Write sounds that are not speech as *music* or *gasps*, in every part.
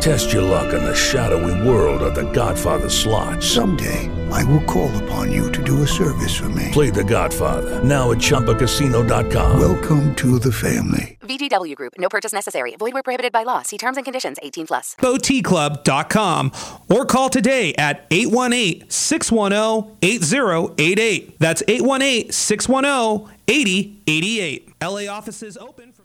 Test your luck in the shadowy world of The Godfather slot. Someday, I will call upon you to do a service for me. Play The Godfather now at ChumbaCasino.com. Welcome to the family. VGW Group. No purchase necessary. Void where prohibited by law. See terms and conditions. 18 plus. OTClub.com or call today at 818-610-8088. That's 818-610-8088. LA offices open from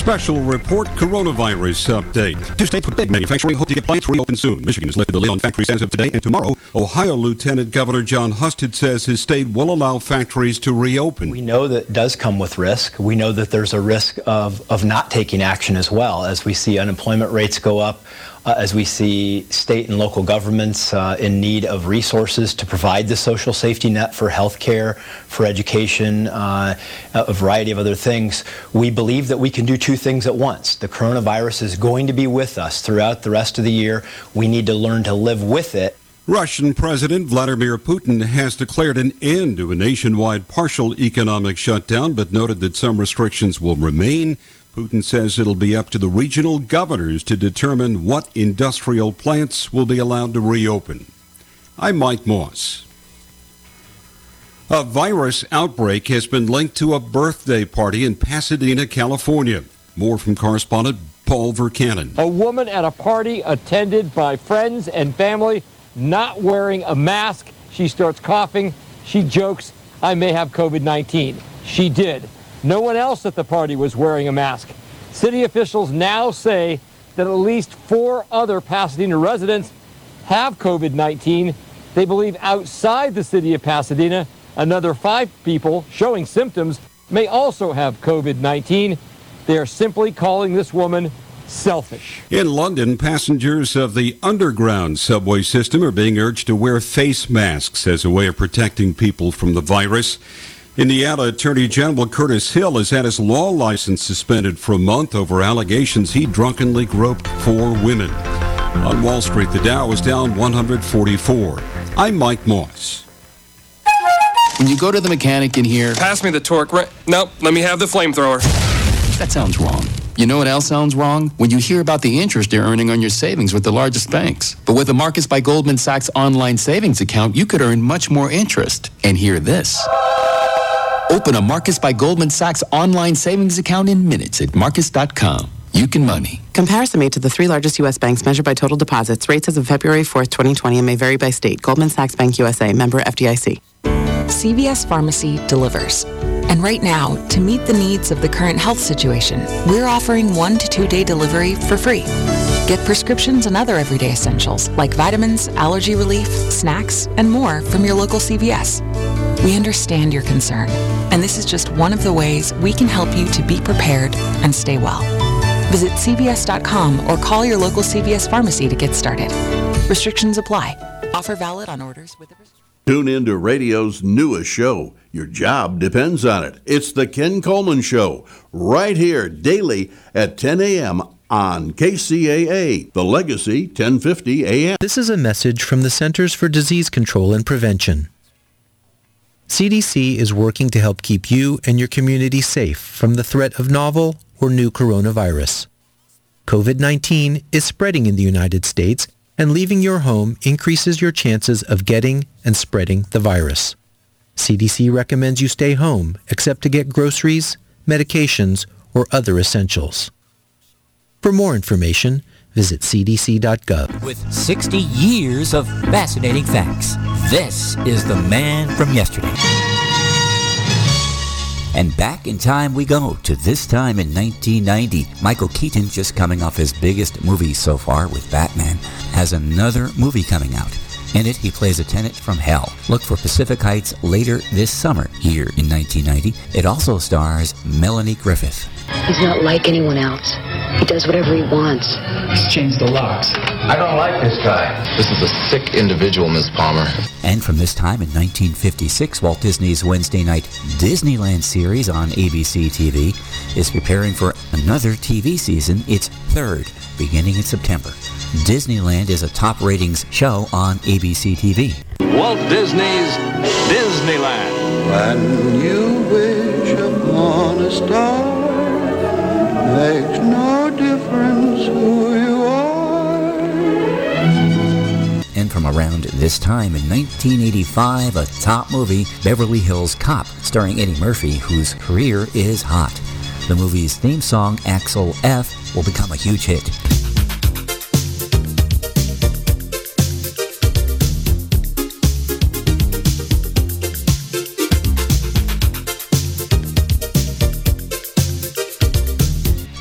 Special report coronavirus update. Two states with big manufacturing hope to get plants reopened soon. Michigan has lifted the lid on factories as of today and tomorrow. Ohio Lieutenant Governor Jon Husted says his state will allow factories to reopen. We know that does come with risk. We know that there's a risk of, of not taking action as well as we see unemployment rates go up. Uh, as we see state and local governments uh, in need of resources to provide the social safety net for health care, for education, uh, a variety of other things, we believe that we can do two things at once. The coronavirus is going to be with us throughout the rest of the year. We need to learn to live with it. Russian President Vladimir Putin has declared an end to a nationwide partial economic shutdown, but noted that some restrictions will remain. Putin says it'll be up to the regional governors to determine what industrial plants will be allowed to reopen. I'm Mike Moss. A virus outbreak has been linked to a birthday party in Pasadena, California. More from correspondent Paul Vercammen. A woman at a party attended by friends and family not wearing a mask. She starts coughing. She jokes, I may have COVID 19. She did. No one else at the party was wearing a mask. City officials now say that at least four other Pasadena residents have COVID 19. They believe outside the city of Pasadena, another five people showing symptoms may also have COVID 19. They are simply calling this woman selfish. In London, passengers of the underground subway system are being urged to wear face masks as a way of protecting people from the virus. Indiana Attorney General Curtis Hill has had his law license suspended for a month over allegations he drunkenly groped four women. On Wall Street, the Dow was down 144. I'm Mike Moss. When you go to the mechanic in here, pass me the torque. Right? Nope, let me have the flamethrower. That sounds wrong. You know what else sounds wrong? When you hear about the interest you're earning on your savings with the largest banks. But with the Marcus by Goldman Sachs online savings account, you could earn much more interest. And hear this. Open a Marcus by Goldman Sachs online savings account in minutes at marcus.com. You can money. Comparison made to the three largest U.S. banks measured by total deposits. Rates as of February 4th, 2020 and may vary by state. Goldman Sachs Bank USA, member FDIC. CVS Pharmacy delivers. And right now, to meet the needs of the current health situation, we're offering one to two day delivery for free. Get prescriptions and other everyday essentials like vitamins, allergy relief, snacks, and more from your local CVS. We understand your concern, and this is just one of the ways we can help you to be prepared and stay well. Visit CVS.com or call your local CVS pharmacy to get started. Restrictions apply. Offer valid on orders with a prescription. Tune in to radio's newest show. Your job depends on it. It's The Ken Coleman Show, right here daily at 10 a.m. on KCAA, The Legacy, 1050 a.m. This is a message from the Centers for Disease Control and Prevention. CDC is working to help keep you and your community safe from the threat of novel or new coronavirus. COVID-19 is spreading in the United States and leaving your home increases your chances of getting and spreading the virus. CDC recommends you stay home except to get groceries, medications, or other essentials. For more information, visit cdc.gov. With 60 years of fascinating facts, this is the man from yesterday. And back in time we go to this time in 1990. Michael Keaton, just coming off his biggest movie so far with Batman, has another movie coming out. In it, he plays a tenant from hell. Look for Pacific Heights later this summer here in 1990. It also stars Melanie Griffith. He's not like anyone else. He does whatever he wants. He's changed the locks. I don't like this guy. This is a sick individual, Miss Palmer. And from this time in 1956, Walt Disney's Wednesday night Disneyland series on ABC TV is preparing for another TV season, its third, beginning in September. Disneyland is a top ratings show on ABC TV. Walt Disney's Disneyland. When you wish upon a star, makes no difference who you are. And from around this time in 1985, a top movie, Beverly Hills Cop, starring Eddie Murphy, whose career is hot. The movie's theme song, Axel F, will become a huge hit.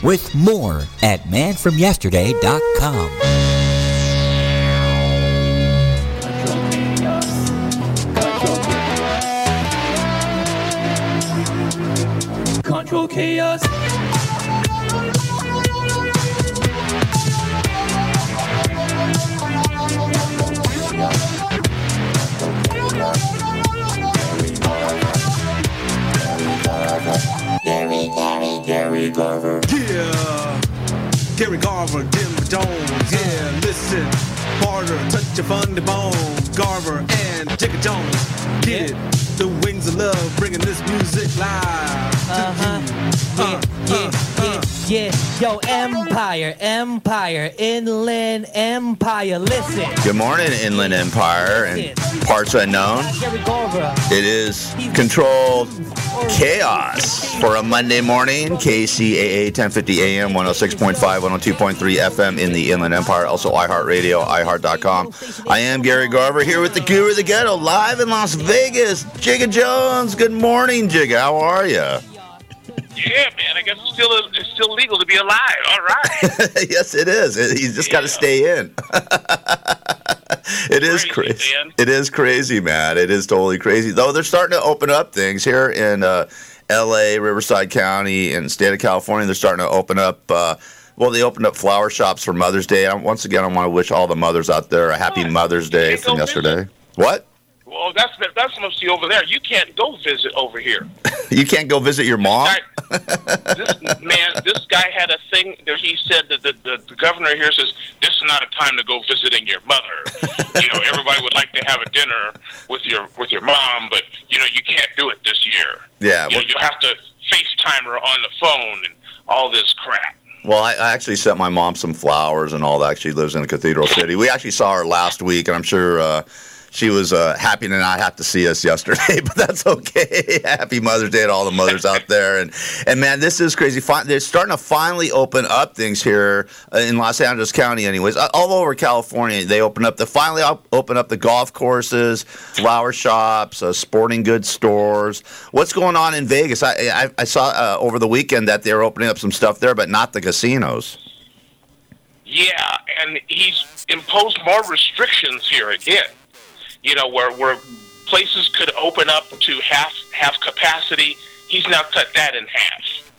With more at manfromyesterday.com. Control chaos. Gary, Gary Garver. Yeah. Gary Garver, Dim Jones. Yeah, listen. Harder, touch your funny bones. Garver and Jigga Jones. Get it. The wings of love, bringing this music live. Uh-huh. Yeah, uh, yeah, uh, yeah, uh. Yeah. Yo, Empire, Empire, Inland Empire. Listen. Good morning, Inland Empire and parts unknown. It is controlled chaos for a Monday morning. KCAA 1050 AM, 106.5, 102.3 FM in the Inland Empire. Also iHeartRadio, iHeart.com. I am Gary Garver here with the Guru of the Ghetto live in Las Vegas. Jigga Jones. Good morning, Jigga. How are you? Yeah, man. I guess it's still it's still legal to be alive. All right. *laughs* yes, it is. You just got to stay in. *laughs* it is crazy. It is crazy, man. It is totally crazy. Though they're starting to open up things here in uh, L.A., Riverside County, and state of California. They're starting to open up. Uh, well, they opened up flower shops for Mother's Day. I, once again, I want to wish all the mothers out there a happy Mother's Day from yesterday. What? Well, that's that's mostly over there. You can't go visit over here. *laughs* you can't go visit your mom. this man, this guy had a thing that he said that the, the, the governor here says this is not a time to go visiting your mother. you know, everybody would like to have a dinner with your with your mom, but you know you can't do it this year. Yeah, you, know, you have to FaceTime her on the phone and all this crap. Well, I, I actually sent my mom some flowers and all that. She lives in Cathedral City. We actually saw her last week, and I'm sure. Uh, she was uh, happy to not have to see us yesterday, *laughs* but that's okay. Happy Mother's Day to all the mothers out there, and and man, this is crazy. They're starting to finally open up things here uh, in Los Angeles County, anyways. All over California, they open up. They finally open up the golf courses, flower shops, uh, sporting goods stores. What's going on in Vegas? I I, I saw uh, over the weekend that they're opening up some stuff there, but not the casinos. Yeah, and he's imposed more restrictions here again you know, where where places could open up to half half capacity. He's now cut that in half.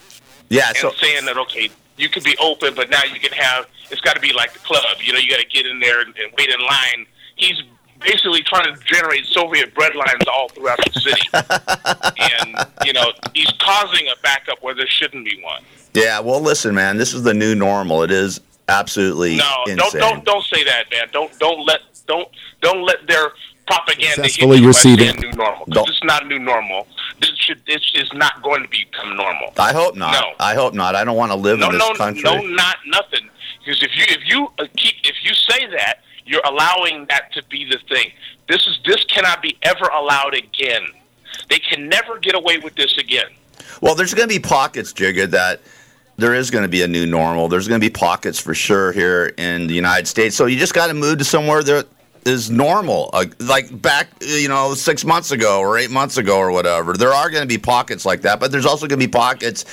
Yeah, and so saying that okay, you can be open, but now you can have it's got to be like the club. You know, you got to get in there and, and wait in line. He's basically trying to generate Soviet breadlines all throughout the city. *laughs* and you know, he's causing a backup where there shouldn't be one. Yeah, well, listen, man, this is the new normal. It is absolutely No, insane. don't don't don't say that, man. Don't don't let don't don't let their propaganda Successfully receiving- new normal. It's not a new normal. This should this is not going to become normal. I hope not. No. I hope not. I don't want to live No, in this country. no, country. no, not nothing. Because if you if you uh, keep if you say that, you're allowing that to be the thing. This is this cannot be ever allowed again. They can never get away with this again. Well, there's going to be pockets, Jigga, that there is going to be a new normal. There's going to be pockets for sure here in the United States. So you just got to move to somewhere that is normal, uh, like back, you know, six months ago or eight months ago or whatever. There are going to be pockets like that, but there's also going to be pockets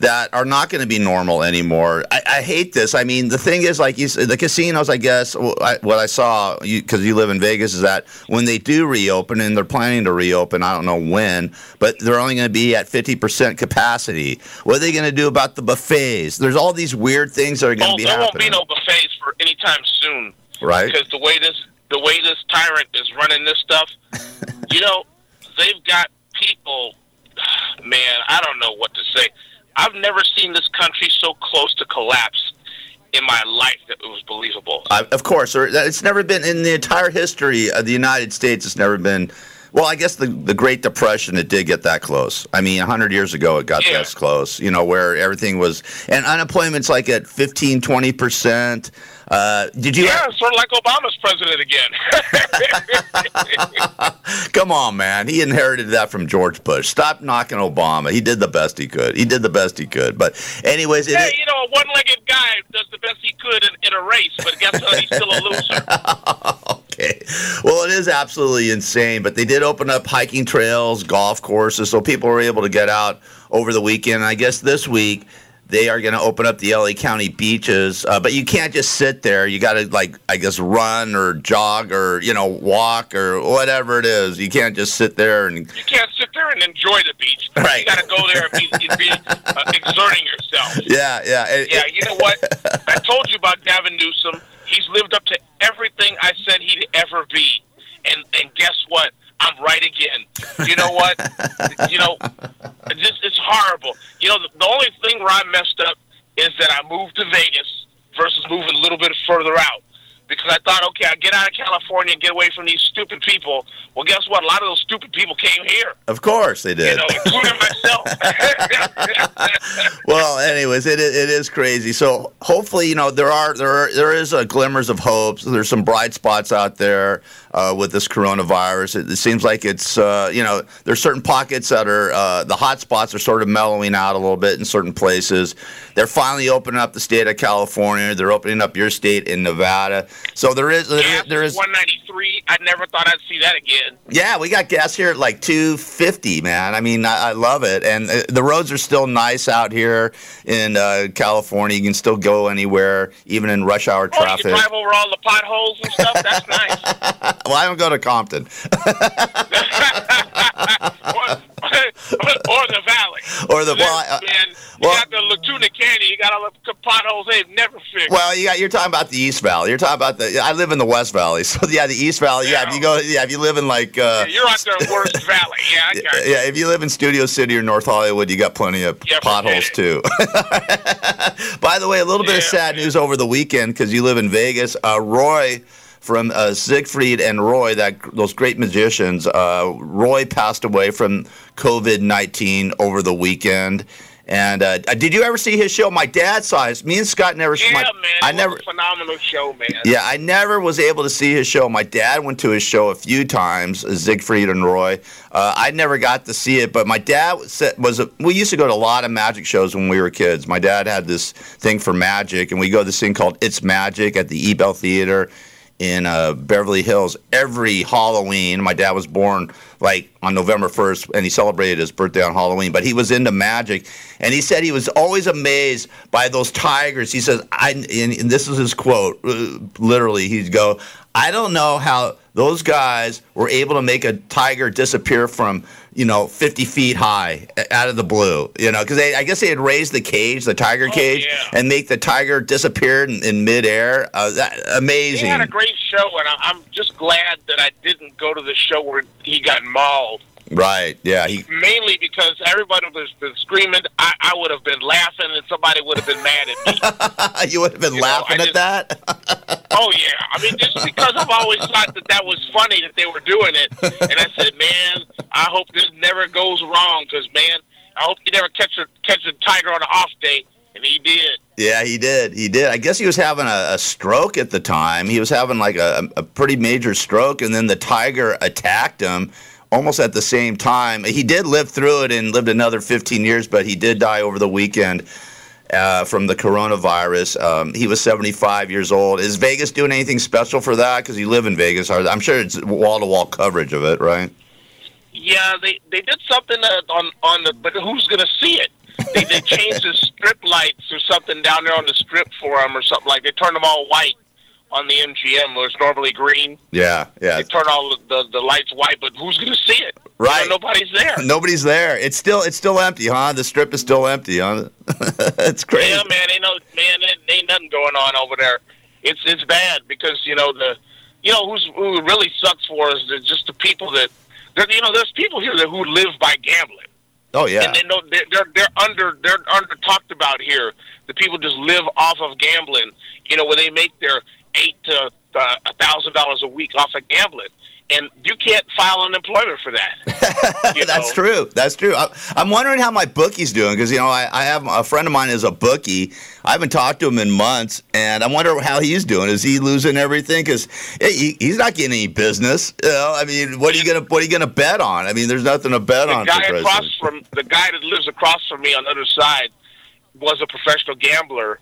that are not going to be normal anymore. I, I hate this. I mean, the thing is, like you, said, the casinos. I guess I, what I saw, because you, live in Vegas, is that when they do reopen, and they're planning to reopen, I don't know when, but they're only going to be at fifty percent capacity. What are they going to do about the buffets? There's all these weird things that are going to Oh, be there won't be no buffets for any time soon. right? Because the way this the way this tyrant is running this stuff, *laughs* you know, they've got people. *sighs* Man, I don't know what to say. I've never seen this country so close to collapse in my life that it was believable. I, of course, or uh, it's never been in the entire history of the United States. It's never been. Well, I guess the the Great Depression it did get that close. I mean, hundred years ago it got this close. You know, where everything was and unemployment's like at 15, 20 percent. Uh, did you? Yeah, sort of like Obama's president again. *laughs* Come on, man. He inherited that from George Bush. Stop knocking Obama. He did the best he could. He did the best he could. But, anyways, it, yeah, you know, a one-legged guy does the best he could in, in a race, but guess what? He's still a loser. *laughs* okay. Well, it is absolutely insane. But they did open up hiking trails, golf courses, so people were able to get out over the weekend. I guess this week they are going to open up the LA County beaches, uh, but you can't just sit there. You got to like, I guess, run or jog or you know walk or whatever it is. You can't just sit there and You can't sit there and enjoy the beach. Right. You got to go there and be, be uh, exerting yourself. yeah, yeah. it- Yeah, you know what? *laughs* I told you about Gavin Newsom. He's lived up to everything I said he'd ever be. And and guess what? I'm right again. You know what? *laughs* you know, this it's horrible. You know, the, the only thing where I messed up is that I moved to Vegas versus moving a little bit further out. Because I thought, okay, I'll get out of California and get away from these stupid people. Well, guess what? A lot of those stupid people came here, Of course they you did. know, including myself. *laughs* well, anyways, it, it is crazy. So hopefully, you know, there are there are, there is a glimmers of hope. So there's some bright spots out there uh, with this coronavirus. It, it seems like it's uh, you know there's certain pockets that are uh, the hot spots are sort of mellowing out a little bit in certain places. They're finally opening up the state of California. They're opening up your state in Nevada. So there is there, is- there is 193. I never thought I'd see that again. yeah, we got gas here at like 250, man. I mean, I, I love it. And uh, the roads are still nice out here in uh, California. You can still go anywhere, even in rush hour traffic. Oh, you drive over all the potholes and stuff. That's *laughs* nice. Well, I don't go to Compton. or the valley. Or the- well, I- uh, man, you got the La Tuna Canyon. You got all the potholes they've never fixed. Well, you got, you're talking about the East Valley. You're talking about the. I live in the West Valley, *laughs* so yeah, the East Valley. Yeah, if you go, yeah, if you live in like. Uh, you're out there Worst *laughs* Valley. Yeah, I got you. yeah, if you live in Studio City or North Hollywood, you got plenty of Yeah, potholes too. *laughs* By the way, a little bit of sad news over the weekend because you live in Vegas. Uh, Roy from uh, Siegfried and Roy, that those great magicians. Uh, Roy passed away from COVID nineteen over the weekend. And uh, did you ever see his show? My dad saw it. Me and Scott never. Yeah, my, man. I it never. Was a phenomenal show, man. Yeah, I never was able to see his show. My dad went to his show a few times, Siegfried and Roy. Uh, I never got to see it, but my dad said- was. A, we used to go to a lot of magic shows when we were kids. My dad had this thing for magic, and we go to this thing called It's Magic at the Ebell Theater in uh, Beverly Hills every Halloween. My dad was born like on November 1st, and he celebrated his birthday on Halloween. But he was into magic, and he said he was always amazed by those tigers. He says, "I," and, this is his quote, uh, literally. He'd go, "I don't know how." Those guys were able to make a tiger disappear from, you know, 50 feet high out of the blue, you know, because I guess they had raised the cage, the tiger cage, and make the tiger disappear in, in midair. Uh, that, amazing. He had a great show, and I'm just glad that I didn't go to the show where he got mauled. Right. Yeah. He. Mainly because everybody was been screaming. I, I would have been laughing, and somebody would have been mad at me. *laughs* you would have been You laughing I at that. oh yeah, I mean just because I've always thought that that was funny that they were doing it, and I said, man, I hope this never goes wrong, because man, I hope you never catch a catch a tiger on an off day, and he did. Yeah, he did. He did. I guess he was having a, a stroke at the time. He was having like a, a pretty major stroke, and then the tiger attacked him almost at the same time. He did live through it and lived another 15 years, but he did die over the weekend uh, from the coronavirus. Um, he was 75 years old. Is Vegas doing anything special for that? Because you live in Vegas. I'm sure it's wall to wall coverage of it, right? Yeah, they they did something uh, on on the, but who's gonna see it? They they changed the *laughs* strip lights or something down there on the strip for him or something like. They turned them all white on the MGM, where it's normally green. Yeah, yeah. They turn all the, the lights white, but who's gonna see it? Right. You know, nobody's there. *laughs* Nobody's there. It's still it's still empty, huh? The strip is still empty, huh? *laughs* it's crazy. Yeah, man, ain't no man, ain't, ain't nothing going on over there. It's it's bad because you know the, you know who's who really sucks for us is just the people that, you know, there's people here that who live by gambling. Oh yeah. And they know they're, they're they're under they're under talked about here. The people just live off of gambling. You know, where they make their eight to uh, a thousand dollars a week off of gambling, and you can't file unemployment for that. *laughs* That's know? true. That's true. I, I'm wondering how my bookie's doing because you know I, I have a friend of mine is a bookie. I haven't talked to him in months, and I wonder how he's doing. Is he losing everything? Because he, he's not getting any business. You know, I mean, what are you gonna what are you gonna bet on? I mean, there's nothing to bet the on. guy across from the guy that lives across from me on the other side was a professional gambler,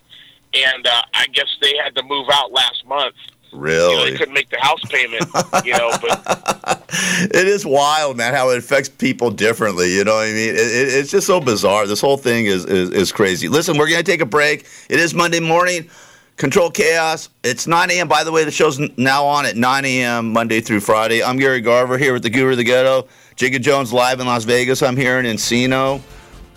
and uh, I guess they had to move out last month. You know, Really, they couldn't make the house payment. You know, but *laughs* it is wild, man, how it affects people differently. You know what I mean? It, it, it's just so bizarre. This whole thing is, is, is crazy. Listen, we're going to take a break. It is Monday morning. Control Chaos. It's 9 a.m. By the way, the show's now on at 9 a.m. Monday through Friday. I'm Gary Garver here with the Guru of the Ghetto. Jigga Jones live in Las Vegas. I'm here in Encino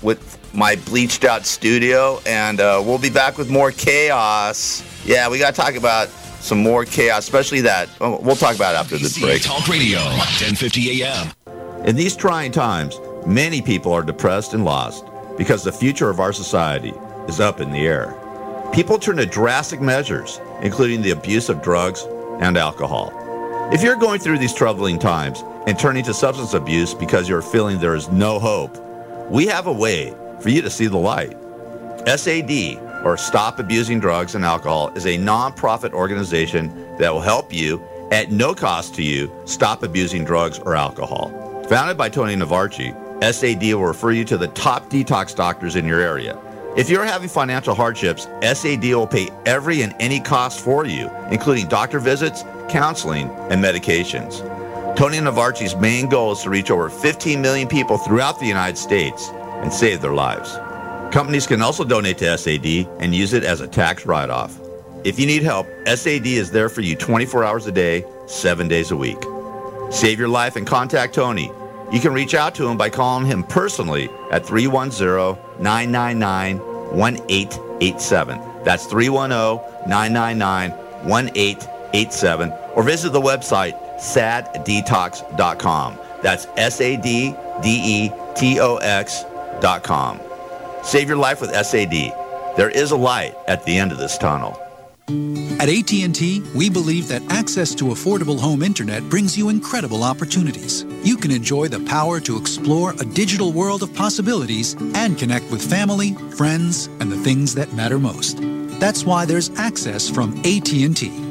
with my bleached out studio, and uh, we'll be back with more chaos. Yeah, we got to talk about some more chaos, especially that. oh, We'll talk about it after this break. Talk Radio, 1050 AM. In these trying times, many people are depressed and lost because the future of our society is up in the air. People turn to drastic measures, including the abuse of drugs and alcohol. If you're going through these troubling times and turning to substance abuse because you're feeling there is no hope, we have a way for you to see the light. SAD, or Stop Abusing Drugs and Alcohol, is a nonprofit organization that will help you, at no cost to you, stop abusing drugs or alcohol. Founded by Tony Navarchi, SAD will refer you to the top detox doctors in your area. If you're having financial hardships, SAD will pay every and any cost for you, including doctor visits, counseling, and medications. Tony Navarchi's main goal is to reach over 15 million people throughout the United States and save their lives. Companies can also donate to SAD and use it as a tax write off. If you need help, SAD is there for you 24 hours a day, 7 days a week. Save your life and contact Tony. You can reach out to him by calling him personally at 310 999 1887. That's 310 999 1887. Or visit the website saddetox.com. That's S A D D E T O X.com. Save your life with SAD. There is a light at the end of this tunnel. At AT&T, we believe that access to affordable home internet brings you incredible opportunities. You can enjoy the power to explore a digital world of possibilities and connect with family, friends, and the things that matter most. That's why there's access from AT&T.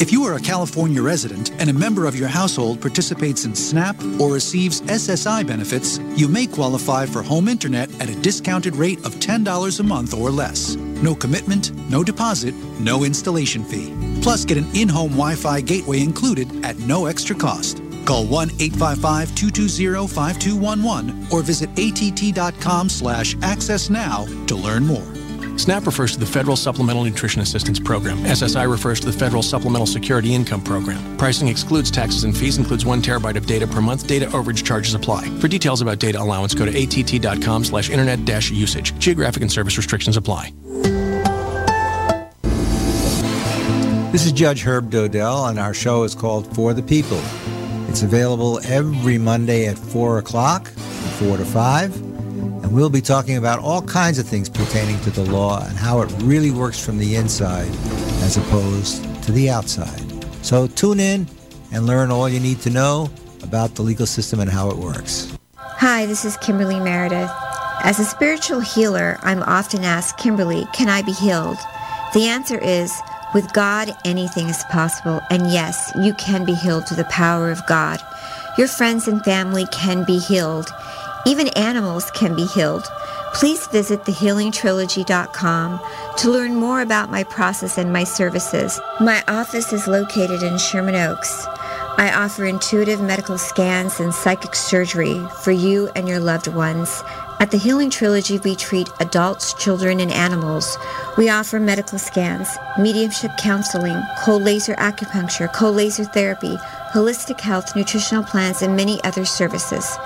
If you are a California resident and a member of your household participates in SNAP or receives SSI benefits, you may qualify for home internet at a discounted rate of $10 a month or less. No commitment, no deposit, no installation fee. Plus, get an in-home Wi-Fi gateway included at no extra cost. Call 1-855-220-5211 or visit att.com slash access now to learn more. SNAP refers to the Federal Supplemental Nutrition Assistance Program. SSI refers to the Federal Supplemental Security Income Program. Pricing excludes taxes and fees, includes one terabyte of data per month. Data overage charges apply. For details about data allowance, go to att.com slash internet dash usage. Geographic and service restrictions apply. This is Judge Herb Dodell, and our show is called For the People. It's available every Monday at 4 o'clock, 4 to 5, and we'll be talking about all kinds of things pertaining to the law and how it really works from the inside as opposed to the outside. So tune in and learn all you need to know about the legal system and how it works. Hi, this is Kimberly Meredith. As a spiritual healer, I'm often asked, Kimberly, can I be healed? The answer is, with God, anything is possible. And yes, you can be healed through the power of God. Your friends and family can be healed. Even animals can be healed. Please visit thehealingtrilogy.com to learn more about my process and my services. My office is located in Sherman Oaks. I offer intuitive medical scans and psychic surgery for you and your loved ones. At the Healing Trilogy, we treat adults, children, and animals. We offer medical scans, mediumship counseling, cold laser acupuncture, cold laser therapy, holistic health, nutritional plans, and many other services.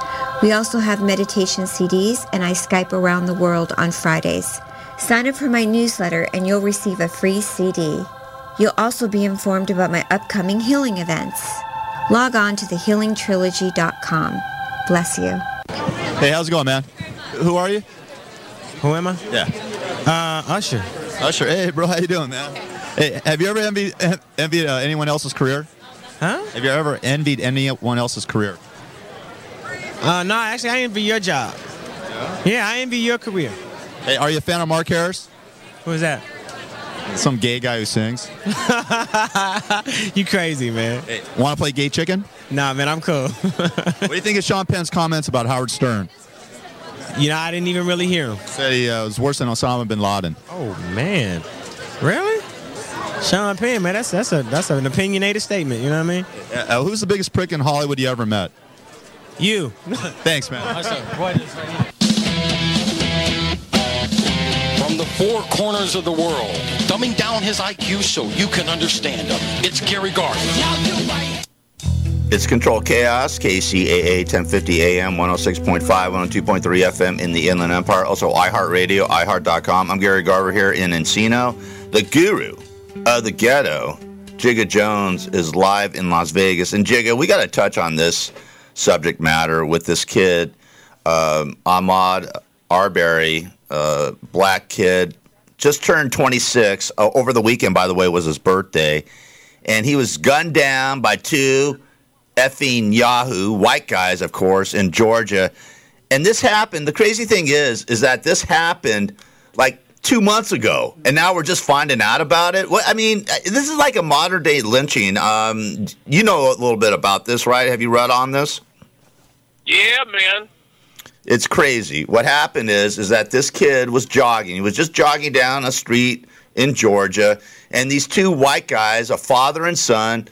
We also have meditation CDs, and I Skype around the world on Fridays. Sign up for my newsletter, and you'll receive a free CD. You'll also be informed about my upcoming healing events. Log on to thehealingtrilogy.com. Bless you. Hey, how's it going, man? Who are you? Who am I? Yeah. Uh, Usher. Usher. Hey, bro, how you doing, man? Hey, have you ever envied, envied uh, anyone else's career? Huh? Have you ever envied anyone else's career? Uh, no, actually, I envy your job. Yeah, I envy your career. Hey, are you a fan of Mark Harris? Who is that? Some gay guy who sings. *laughs* you crazy, man. Hey, want to play gay chicken? Nah, man, I'm cool. what do you think of Sean Penn's comments about Howard Stern? You know, I didn't even really hear him. Said he uh, was worse than Osama bin Laden. Oh man, really? Sean Penn, man, that's that's a that's an opinionated statement. You know what I mean? Uh, who's the biggest prick in Hollywood you ever met? You. Thanks, man. From the four corners of the world, dumbing down his IQ so you can understand him. It's Gary Garver. It's Control Chaos, KCAA 1050 AM, 106.5, 102.3 FM in the Inland Empire. Also, iHeartRadio, iHeart.com. I'm Gary Garver here in Encino. The guru of the ghetto, Jigga Jones, is live in Las Vegas. And Jigga, we got to touch on this subject matter with this kid, um, Ahmaud Arbery, uh, black kid, just turned 26. Uh, over the weekend, by the way, was his birthday. And he was gunned down by two effing Yahoo, white guys, of course, in Georgia. And this happened. The crazy thing is, is that this happened like two months ago, and now we're just finding out about it. What I mean, this is like a modern day lynching. Um, you know a little bit about this, right? Have you read on this? Yeah, man. It's crazy. What happened is, is that this kid was jogging. He was just jogging down a street in Georgia, and these two white guys, a father and son,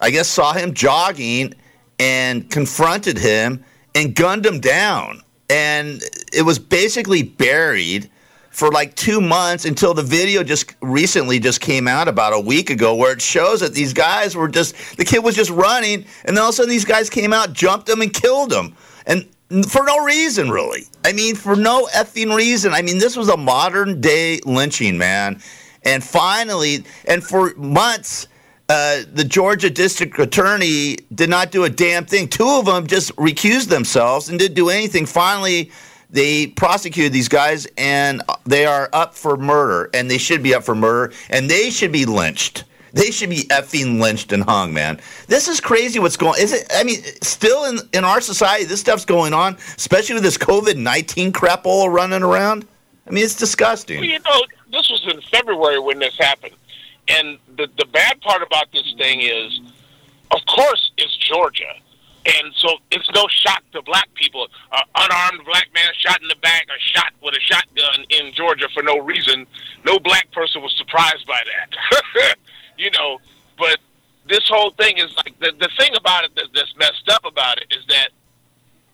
I guess saw him jogging and confronted him and gunned him down. And it was basically buried for like two months until the video just recently just came out about a week ago where it shows that these guys were just the kid was just running and then all of a sudden these guys came out jumped him and killed him and for no reason really i mean for no effing reason i mean this was a modern day lynching man and finally and for months uh, the Georgia district attorney did not do a damn thing. Two of them just recused themselves and didn't do anything. Finally, they prosecuted these guys and they are up for murder and they should be up for murder and they should be lynched. They should be effing lynched and hung, man. This is crazy what's going Is it I mean, still in in our society this stuff's going on, especially with this COVID-19 crap all running around. I mean, it's disgusting. Well, you know, this was in February when this happened. And the the bad part about this thing is, of course, it's Georgia, and so it's no shock to black people. An unarmed black man shot in the back or shot with a shotgun in Georgia for no reason. No black person was surprised by that. *laughs* you know, but this whole thing is like the the thing about it that, that's messed up about it is that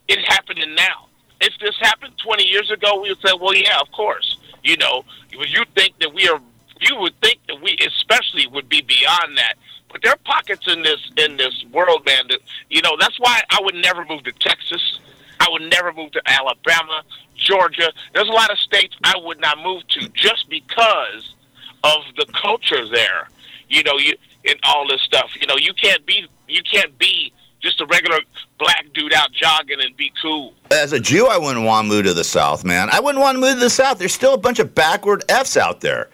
it's happening now. If this happened 20 years ago, we would say, well, yeah, of course. You know, you think that we are. You would think that we, especially, would be beyond that. But there are pockets in this in this world, man. You know, that's why I would never move to Texas. I would never move to Alabama, Georgia. There's a lot of states I would not move to just because of the culture there. You know, you and all this stuff. You know, you can't be you can't be just a regular black dude out jogging and be cool. As a Jew, I wouldn't want to move to the South, man. I wouldn't want to move to the South. There's still a bunch of backward Fs out there.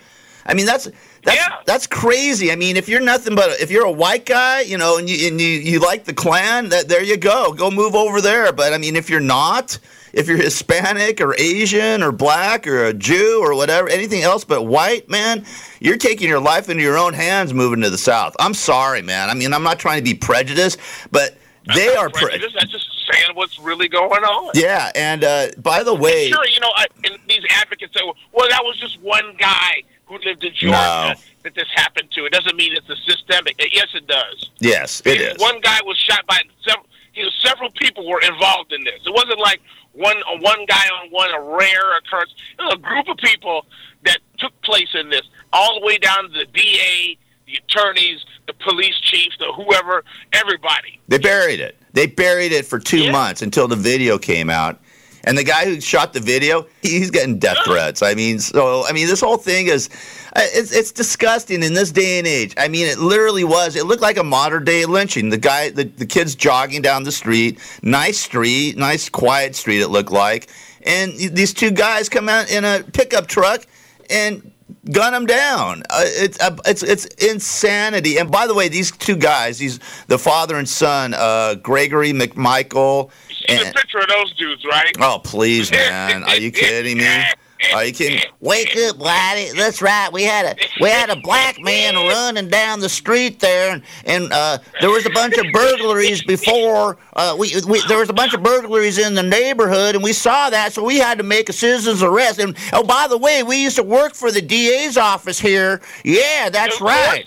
I mean, that's that's that's crazy. I mean, if you're nothing but if you're a white guy, you know, and you and you, you like the Klan, that there you go, go move over there. But I mean, if you're not, if you're Hispanic or Asian or black or a Jew or whatever, anything else but white, man, you're taking your life into your own hands moving to the South. I'm sorry, man. I mean, I'm not trying to be prejudiced, but they are prejudiced. That's just saying what's really going on. Yeah, and uh, by the way, And sure, you know, I, and these advocates say, well, that was just one guy who lived in Georgia No. that this happened to. It doesn't mean it's a systemic. Yes, it does. yes, it is. One guy was shot by several. You know, several people were involved in this. It wasn't like one a one guy on one, a rare occurrence. It was a group of people that took place in this, all the way down to the DA, the attorneys, the police chief, the whoever, everybody. They buried it. They buried it for two months until the video came out. And the guy who shot the video, he's getting death threats. I mean, so I mean, this whole thing is, uh, it's, it's disgusting in this day and age. I mean, it literally was. It looked like a modern day lynching. The guy, the, the kid's jogging down the street, nice street, nice quiet street. It looked like, and these two guys come out in a pickup truck and gun him down. Uh, it's uh, it's it's insanity. And by the way, these two guys, these the father and son, uh, Gregory McMichael. See the picture of those dudes, right? Oh please, *laughs* man! Are you kidding me? *laughs* Are you kidding? Wake up, Whitey. That's right. We had a we had a black man running down the street there, and, and uh, there was a bunch of burglaries before. Uh, we, we there was a bunch of burglaries in the neighborhood, and we saw that, so we had to make a citizen's arrest. And oh, by the way, we used to work for the DA's office here. Yeah, that's right.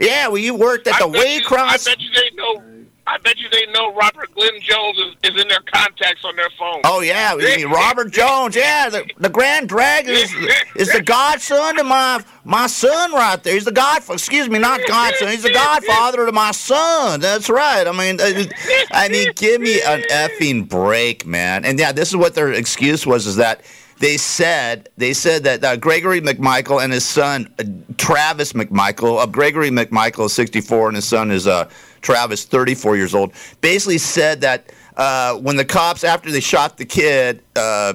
Yeah, well, you worked at I the you- Waycross. I bet you they know. I bet you they know Robert Glenn Jones is, is in their contacts on their phone. Oh yeah, you Robert Jones? Yeah, the, the Grand Dragon is, is the godson to my my son right there. He's the god. Excuse me, not godson. He's the godfather to my son. That's right. I mean, uh, I mean, give me an effing break, man. And yeah, this is what their excuse was: is that they said they said that uh, Gregory McMichael and his son uh, Travis McMichael. Uh, Gregory McMichael is 64, and his son is uh, Travis, 34 years old. Basically said that uh, when the cops, after they shot the kid, uh,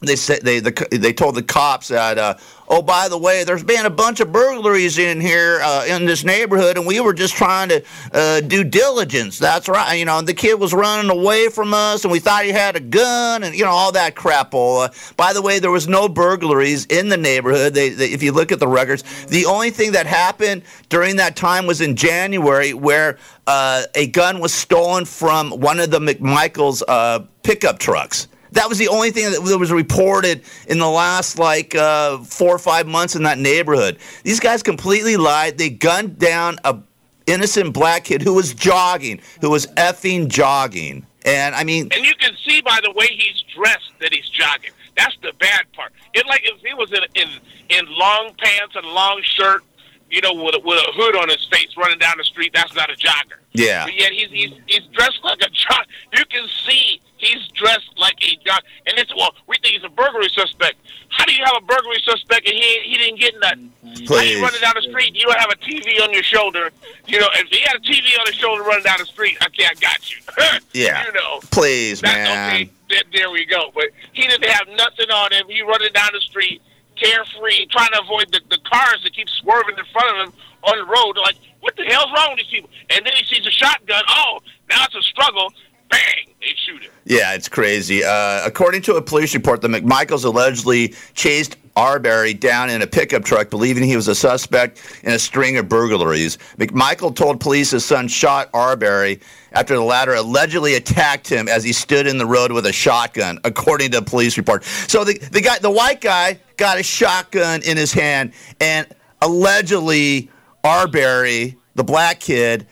they said they the, they told the cops that uh, oh by the way there's been a bunch of burglaries in here uh, in this neighborhood and we were just trying to uh, do diligence. That's right you know the kid was running away from us and we thought he had a gun and you know all that crap. Uh, by the way there was no burglaries in the neighborhood. They, they, if you look at the records the only thing that happened during that time was in January where uh, a gun was stolen from one of the McMichael's uh, pickup trucks that was the only thing that was reported in the last like uh, four or five months in that neighborhood. These guys completely lied. They gunned down a innocent black kid who was jogging, who was effing jogging. And I mean, And you can see by the way he's dressed that he's jogging. That's the bad part. It like if he was in in in long pants and long shirt, you know, with a, with a hood on his face, running down the street. That's not a jogger. Yeah. But yet he's he's he's dressed like a jog. You can see he's dressed like a jog. And it's well, we think he's a burglary suspect. How do you have a burglary suspect and he he didn't get nothing? Please. How you running down the street? You don't have a TV on your shoulder. You know, if he had a TV on his shoulder running down the street, okay, I got you. *laughs* Yeah. you know. please, That's man. okay. There, there we go. But he didn't have nothing on him. He running down the street, carefree, trying to avoid the, the cars that keep swerving in front of him on the road. They're like, what the hell's wrong with these people? And then he sees a shotgun. Oh, now it's a struggle. Bang! They shoot him. Yeah, it's crazy. Uh, according to a police report, the McMichaels allegedly chased Arbery down in a pickup truck, believing he was a suspect in a string of burglaries. McMichael told police his son shot Arbery after the latter allegedly attacked him as he stood in the road with a shotgun, according to a police report. So the, the guy, the white guy, got a shotgun in his hand, and allegedly Arbery, the black kid,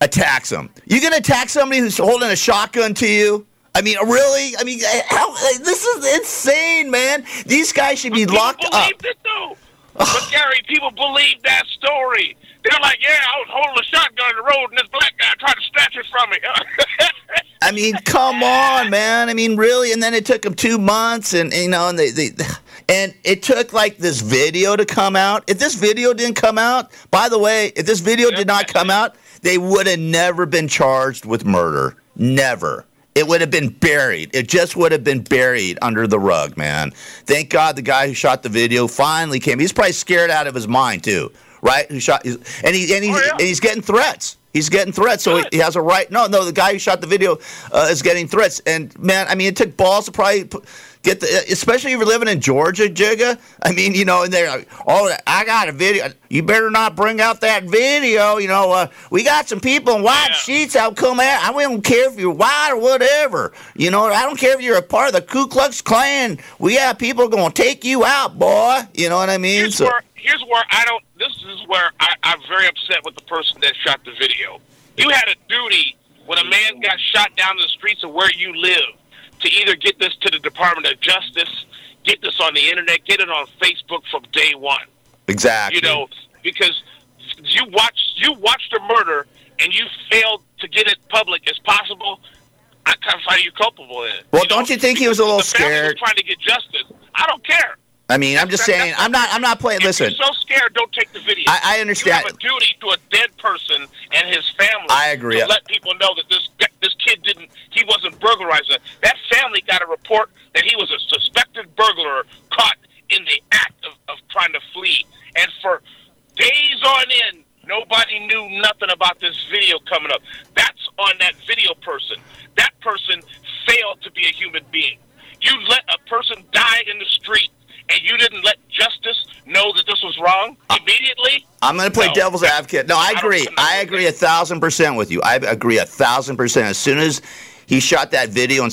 attacks him. You gonna attack somebody who's holding a shotgun to you? I mean, really? I mean, eh, how, eh, this is insane, man. These guys should be locked up. it though. but Gary, people believe that story. They're like, yeah, I was holding a shotgun in the road, and this black guy tried to snatch it from me. *laughs* I mean, come on, man. I mean, really? And then it took him two months, and you know, and they, they and it took like this video to come out. If this video didn't come out, by the way, if this video did not come out, they would have never been charged with murder. Never. It would have been buried. It just would have been buried under the rug, man. Thank God the guy who shot the video finally came. He's probably scared out of his mind too, right? Who shot? And he and he's, and he's getting threats. He's getting threats, so he, he has a right. No, no, the guy who shot the video uh, is getting threats. And man, I mean, it took balls to probably put, get the, especially if you're living in Georgia, Jigga. I mean, you know, and they're like, oh, I got a video. You better not bring out that video. You know, uh, we got some people in white sheets out come out. I don't care if you're white or whatever. You know, I don't care if you're a part of the Ku Klux Klan. We have people going to take you out, boy. You know what I mean? here's So- where here's where I don't. This is where I, I'm very upset with the person that shot the video. You had a duty when a man got shot down in the streets of where you live to either get this to the Department of Justice, get this on the internet, get it on Facebook from day one. exactly. You know, because you watched you watched a murder and you failed to get it public as possible. I kind of find you culpable in it. Well, don't you think he was a little The family was scared? trying to get justice. I don't care. I mean, I'm just saying. I'm not. I'm not playing. If Listen. you're so scared, don't take the video. I- I understand. You have a duty to a dead person and his family. I agree. To let people know that this this kid didn't. He wasn't burglarizing. That family got a report that he was a suspected burglar caught in the act of, of trying to flee. And for days on end, nobody knew nothing about this video coming up. That's on that video person. That person failed to be a human being. You let a person die in the street, and you didn't let justice know that this was wrong immediately. I'm going to play No. devil's advocate. No, I agree. I agree a thousand percent with you. I agree a thousand percent. As soon as he shot that video and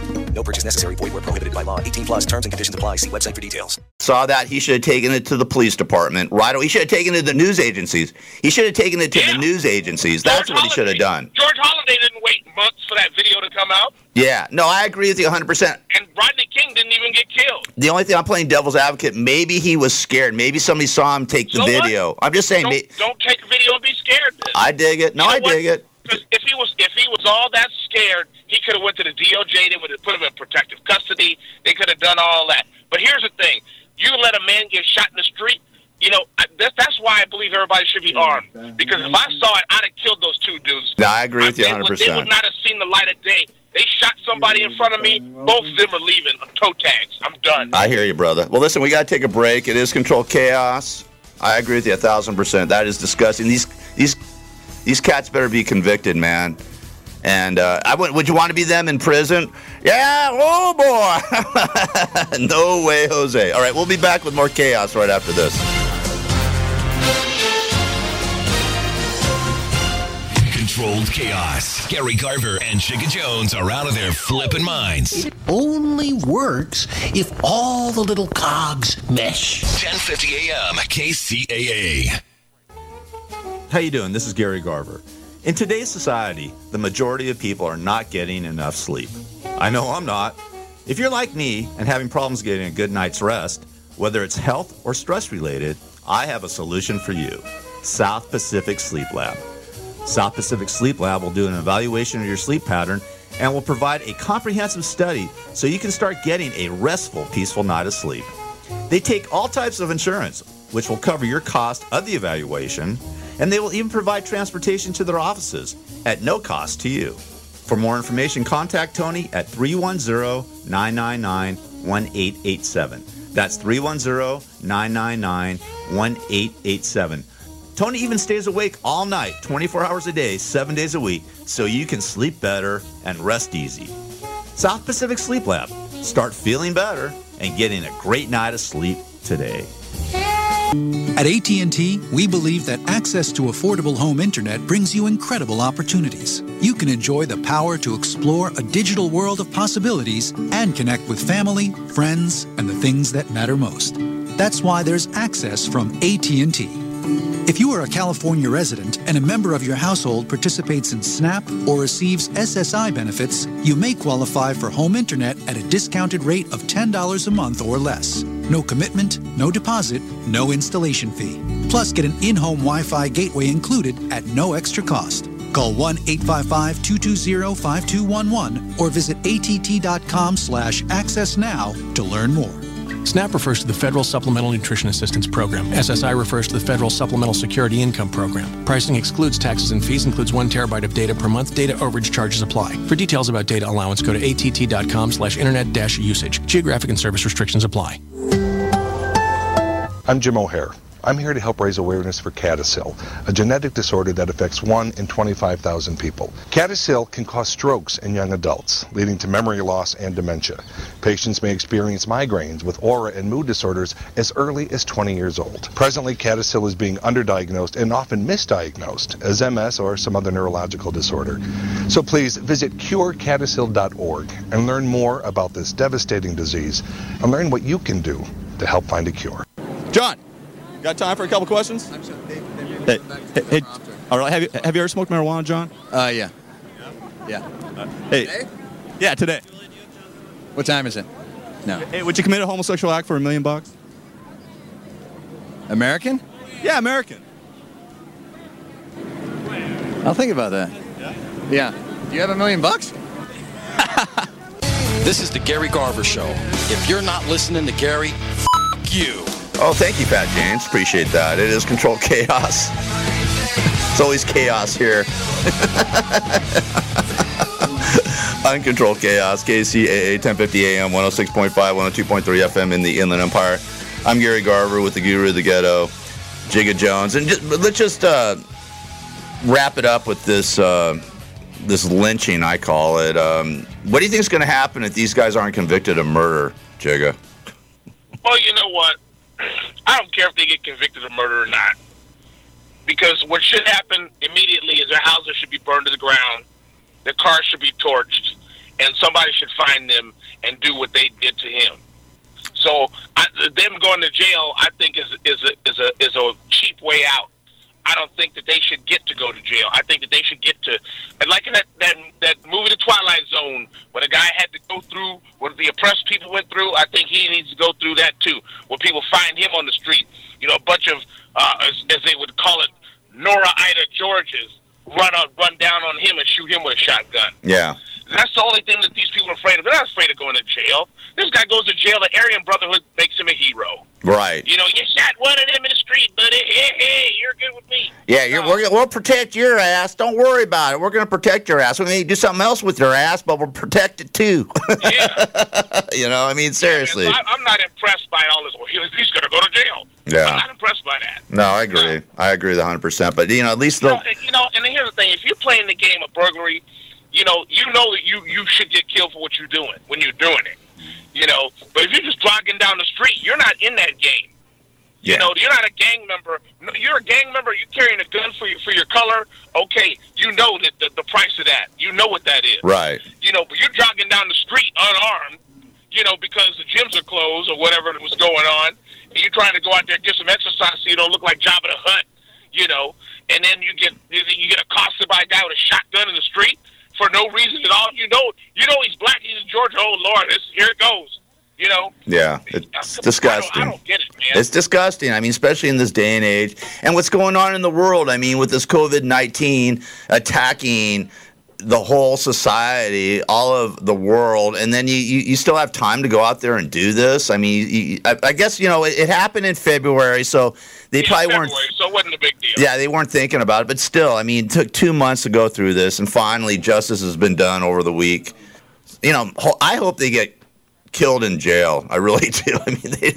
No purchase necessary. Void where prohibited by law. 18 plus terms and conditions apply. See website for details. saw that, he should have taken it to the police department. Right away. He should have taken it to the news agencies. He should have taken it to the news agencies. That's what he should have done. George Holiday didn't wait months for that video to come out, Yeah. No, I agree with you 100%. and Rodney King didn't even get killed. The only thing I'm playing devil's advocate, maybe he was scared. Maybe somebody saw him take the So what? video. I'm just saying. Don't, may- don't take a video and be scared. Then. I dig it. No, You know I what? dig it. 'Cause if he was if he was all that scared, he could have went to the DOJ. They would have put him in protective custody. They could have done all that. But here's the thing: you let a man get shot in the street. You know I, that's that's why I believe everybody should be armed. Because if I saw it, I'd have killed those two dudes. No, I agree with you They would, they 100%. would not have seen the light of day. They shot somebody in front of me. Both of them are leaving. I'm toe tags. I'm done. I hear you, brother. Well, listen, we got to take a break. It is control chaos. I agree with you a thousand percent. That is disgusting. These these these cats better be convicted, man. And uh, I would. Would you want to be them in prison? Yeah. Oh boy. *laughs* no way, Jose. All right, we'll be back with more chaos right after this. Controlled chaos. Gary Garver and Jigga Jones are out of their flipping minds. It only works if all the little cogs mesh. 1050 AM KCAA. How you doing? This is Gary Garver. In today's society, the majority of people are not getting enough sleep. I know I'm not. If you're like me and having problems getting a good night's rest, whether it's health or stress related, I have a solution for you. South Pacific Sleep Lab. South Pacific Sleep Lab will do an evaluation of your sleep pattern and will provide a comprehensive study so you can start getting a restful, peaceful night of sleep. They take all types of insurance, which will cover your cost of the evaluation, and they will even provide transportation to their offices at no cost to you. For more information, contact Tony at 310 999 1887. That's 310 999 1887. Tony even stays awake all night, 24 hours a day, 7 days a week, so you can sleep better and rest easy. South Pacific Sleep Lab. Start feeling better and getting a great night of sleep today. At AT&T, we believe that access to affordable home internet brings you incredible opportunities. You can enjoy the power to explore a digital world of possibilities and connect with family, friends, and the things that matter most. That's why there's access from AT&T. If you are a California resident and a member of your household participates in SNAP or receives SSI benefits, you may qualify for home internet at a discounted rate of $10 a month or less. No commitment, no deposit, no installation fee. Plus, get an in home Wi Fi gateway included at no extra cost. Call 1 855 220 5211 or visit att.com slash access now to learn more. SNAP refers to the Federal Supplemental Nutrition Assistance Program. SSI refers to the Federal Supplemental Security Income Program. Pricing excludes taxes and fees, includes one terabyte of data per month. Data overage charges apply. For details about data allowance, go to att.com slash internet usage. Geographic and service restrictions apply. I'm Jim O'Hare. I'm here to help raise awareness for CADASIL, a genetic disorder that affects 1 in 25,000 people. CADASIL can cause strokes in young adults, leading to memory loss and dementia. Patients may experience migraines with aura and mood disorders as early as 20 years old. Presently, CADASIL is being underdiagnosed and often misdiagnosed as MS or some other neurological disorder. So please visit curecadasil.org and learn more about this devastating disease and learn what you can do to help find a cure. John, got time for a couple questions? Hey, hey, hey, all right. Have you have you ever smoked marijuana, John? Uh, yeah. Yeah. Hey, yeah, today. What time is it? No. Hey, would you commit a homosexual act for a million bucks? American? Yeah, American. I'll think about that. Yeah. Yeah. Do you have a million bucks? *laughs* This is the Gary Garver Show. If you're not listening to Gary, f- you. Oh, thank you, Pat James. Appreciate that. It is controlled *laughs* chaos. It's always chaos here. *laughs* Uncontrolled chaos. KCAA 1050 AM, 106.5, 102.3 FM in the Inland Empire. I'm Gary Garver with the Guru of the Ghetto, Jigga Jones, and just, let's just uh, wrap it up with this uh, this lynching. I call it. Um, what do you think is going to happen if these guys aren't convicted of murder, Jigga? Well, you know what? I don't care if they get convicted of murder or not. Because what should happen immediately is their houses should be burned to the ground, their cars should be torched, and somebody should find them and do what they did to him. So I, them going to jail, I think, is is a is a is a cheap way out. I don't think that they should get to go to jail. I think that they should get to, and like in that that that movie, The Twilight Zone, when a guy had to go through what the oppressed people went through. I think he needs to go through that too, people find him on the street. You know, a bunch of, uh, as, as they would call it, Nora Ida Georges run out, run down on him and shoot him with a shotgun. Yeah. That's the only thing that these people are afraid of. They're not afraid of going to jail. This guy goes to jail. The Aryan Brotherhood makes him a hero. Right. You know, you shot one of them in the street, buddy. Hey, hey, you're good with me. Yeah, you're, we're, we'll protect your ass. Don't worry about it. We're going to protect your ass. We may do something else with your ass, but we'll protect it too. Yeah. *laughs* you know, I mean, seriously. So I, I'm not impressed by all this. He's going to go to jail. Yeah. I'm not impressed by that. No, I agree. I agree with 100%. But, you know, at least You know, you know, and here's the thing: if you're playing the game of burglary, you know, you know that you you should get killed for what you're doing when you're doing it. You know, but if you're just jogging down the street, you're not in that game. Yeah. You know, you're not a gang member. You're a gang member. You're carrying a gun for your for your color. Okay, you know that the, the price of that. You know what that is. Right. You know, but you're jogging down the street unarmed. You know, because the gyms are closed or whatever was going on. And you're trying to go out there and get some exercise so you don't look like Jabba the Hutt. You know, and then you get you get accosted by a guy with a shotgun in the street for no reason at all. You know, you know he's black. He's in Georgia. Oh Lord, this, here it goes. You know, Yeah, it's disgusting. I don't get it, man. It's disgusting. I mean, especially in this day and age, and what's going on in the world. I mean, with this COVID nineteen attacking the whole society, all of the world, and then you, you, you still have time to go out there and do this. I mean, you, I, I guess you know it, it happened in February, so they Yeah, probably February, weren't. So it wasn't a big deal. Yeah, they weren't thinking about it, but still, I mean, it took two months to go through this, and finally, justice has been done over the week. You know, ho- I hope they get killed in jail. I really *laughs* do. I mean, they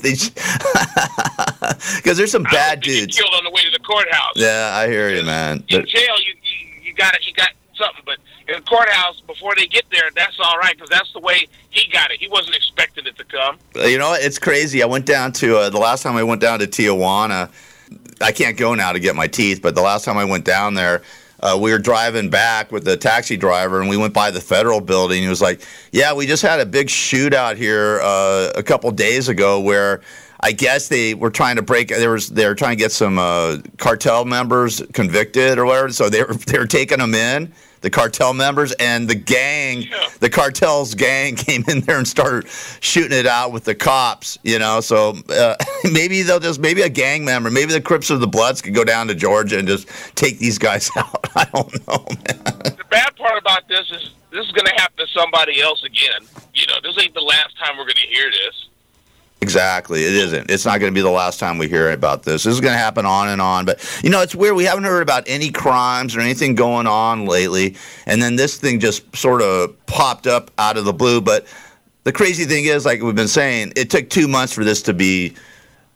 because *laughs* there's some bad dudes. Killed on the way to the courthouse. Yeah, I hear you, man. In But- jail, you you, you got. You got something, but in the courthouse, before they get there, that's all right because that's the way he got it. He wasn't expecting it to come. Uh, You know, it's crazy. I went down to uh, the last time I went down to Tijuana. I can't go now to get my teeth, but the last time I went down there, uh, we were driving back with the taxi driver, and we went by the federal building. He was like, "Yeah, we just had a big shootout here uh, a couple days ago where." I guess they were trying to break. There was they were trying to get some uh, cartel members convicted or whatever. So they were *laughs* they were taking them in, the cartel members, and the gang, the cartel's gang *laughs* came in there and started shooting it out with the cops. You know, so uh, *laughs* maybe they'll just maybe a gang member, maybe the Crips or the Bloods could go down to Georgia and just take these guys *laughs* out. I don't know, man. The bad part about this is this is going to happen to somebody else again. You know, this ain't the last time we're going to hear this. Exactly. It isn't. It's not going to be the last time we hear about this. This is going to happen on and on. But, you know, it's weird. We haven't heard about any crimes or anything going on lately. And then this thing just sort of popped up out of the blue. But the crazy thing is, like we've been saying, it took two months for this to be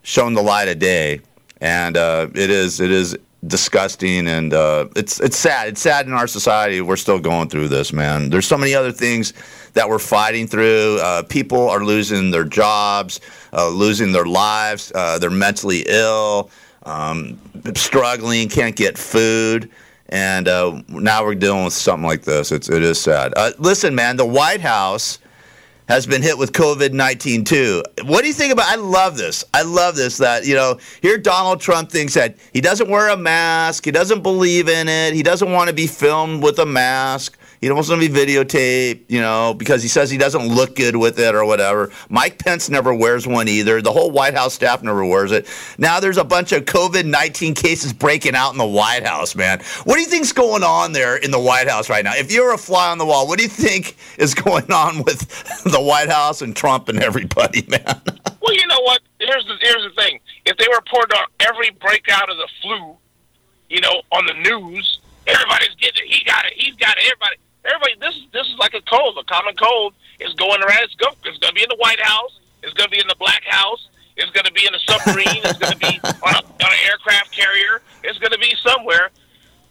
shown the light of day. And uh, it is it is disgusting and uh, it's it's sad. It's sad in our society. We're still going through this, man. There's so many other things that we're fighting through. Uh, people are losing their jobs, uh, losing their lives. Uh, they're mentally ill, um, struggling, can't get food. And uh, now we're dealing with something like this. It's, it is sad. Uh, listen, man, the White House has been hit with COVID 19 too. What do you think about I love this. I love this that, you know, here Donald Trump thinks that he doesn't wear a mask, he doesn't believe in it, he doesn't want to be filmed with a mask. He don't want to be videotaped, you know, because he says he doesn't look good with it or whatever. Mike Pence never wears one either. The whole White House staff never wears it. Now there's a bunch of COVID 19 cases breaking out in the White House, man. What do you think's going on there in the White House right now? If you're a fly on the wall, what do you think is *laughs* going on with the White House and Trump and everybody, *laughs* man? Well, you know what? Here's the here's the thing. If they report on every breakout of the flu, you know, on the news, everybody's getting it. He got it. He's got it. Everybody, everybody. This is this is like a cold. A common cold is going around. It's go. It's going to be in the White House. It's going to be in the Black House. It's going to be in a submarine. it's going to be *laughs* on, a, on an aircraft carrier. It's going to be somewhere.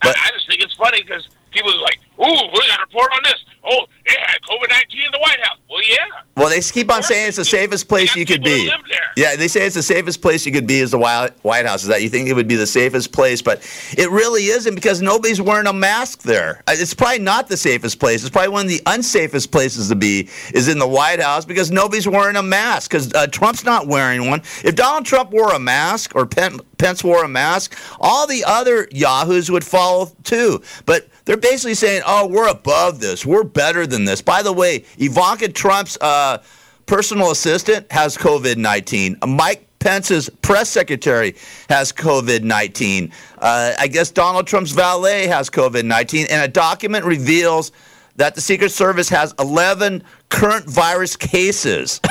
I, I just think it's funny because people are like, "Ooh, we got a report on this." Oh, had COVID nineteen in the White House. Well, yeah. Well, they keep on saying it's the safest place you could be. Yeah, they say it's the safest place you could be is the White White House. Is that you think it would be the safest place, but it really isn't because nobody's wearing a mask there. Uh, It's probably not the safest place. It's probably one of the unsafest places to be is in the White House because nobody's wearing a mask because uh, Trump's not wearing one. If Donald Trump wore a mask or Pen- Pence wore a mask, all the other yahoos would follow too. But they're basically saying, "Oh, we're above this. We're better than this." By the way, Ivanka Trump's uh, personal assistant has COVID nineteen. Mike Pence's press secretary has COVID 19. Uh, I guess Donald Trump's valet has COVID 19. And a document reveals that the Secret Service has 11 current virus cases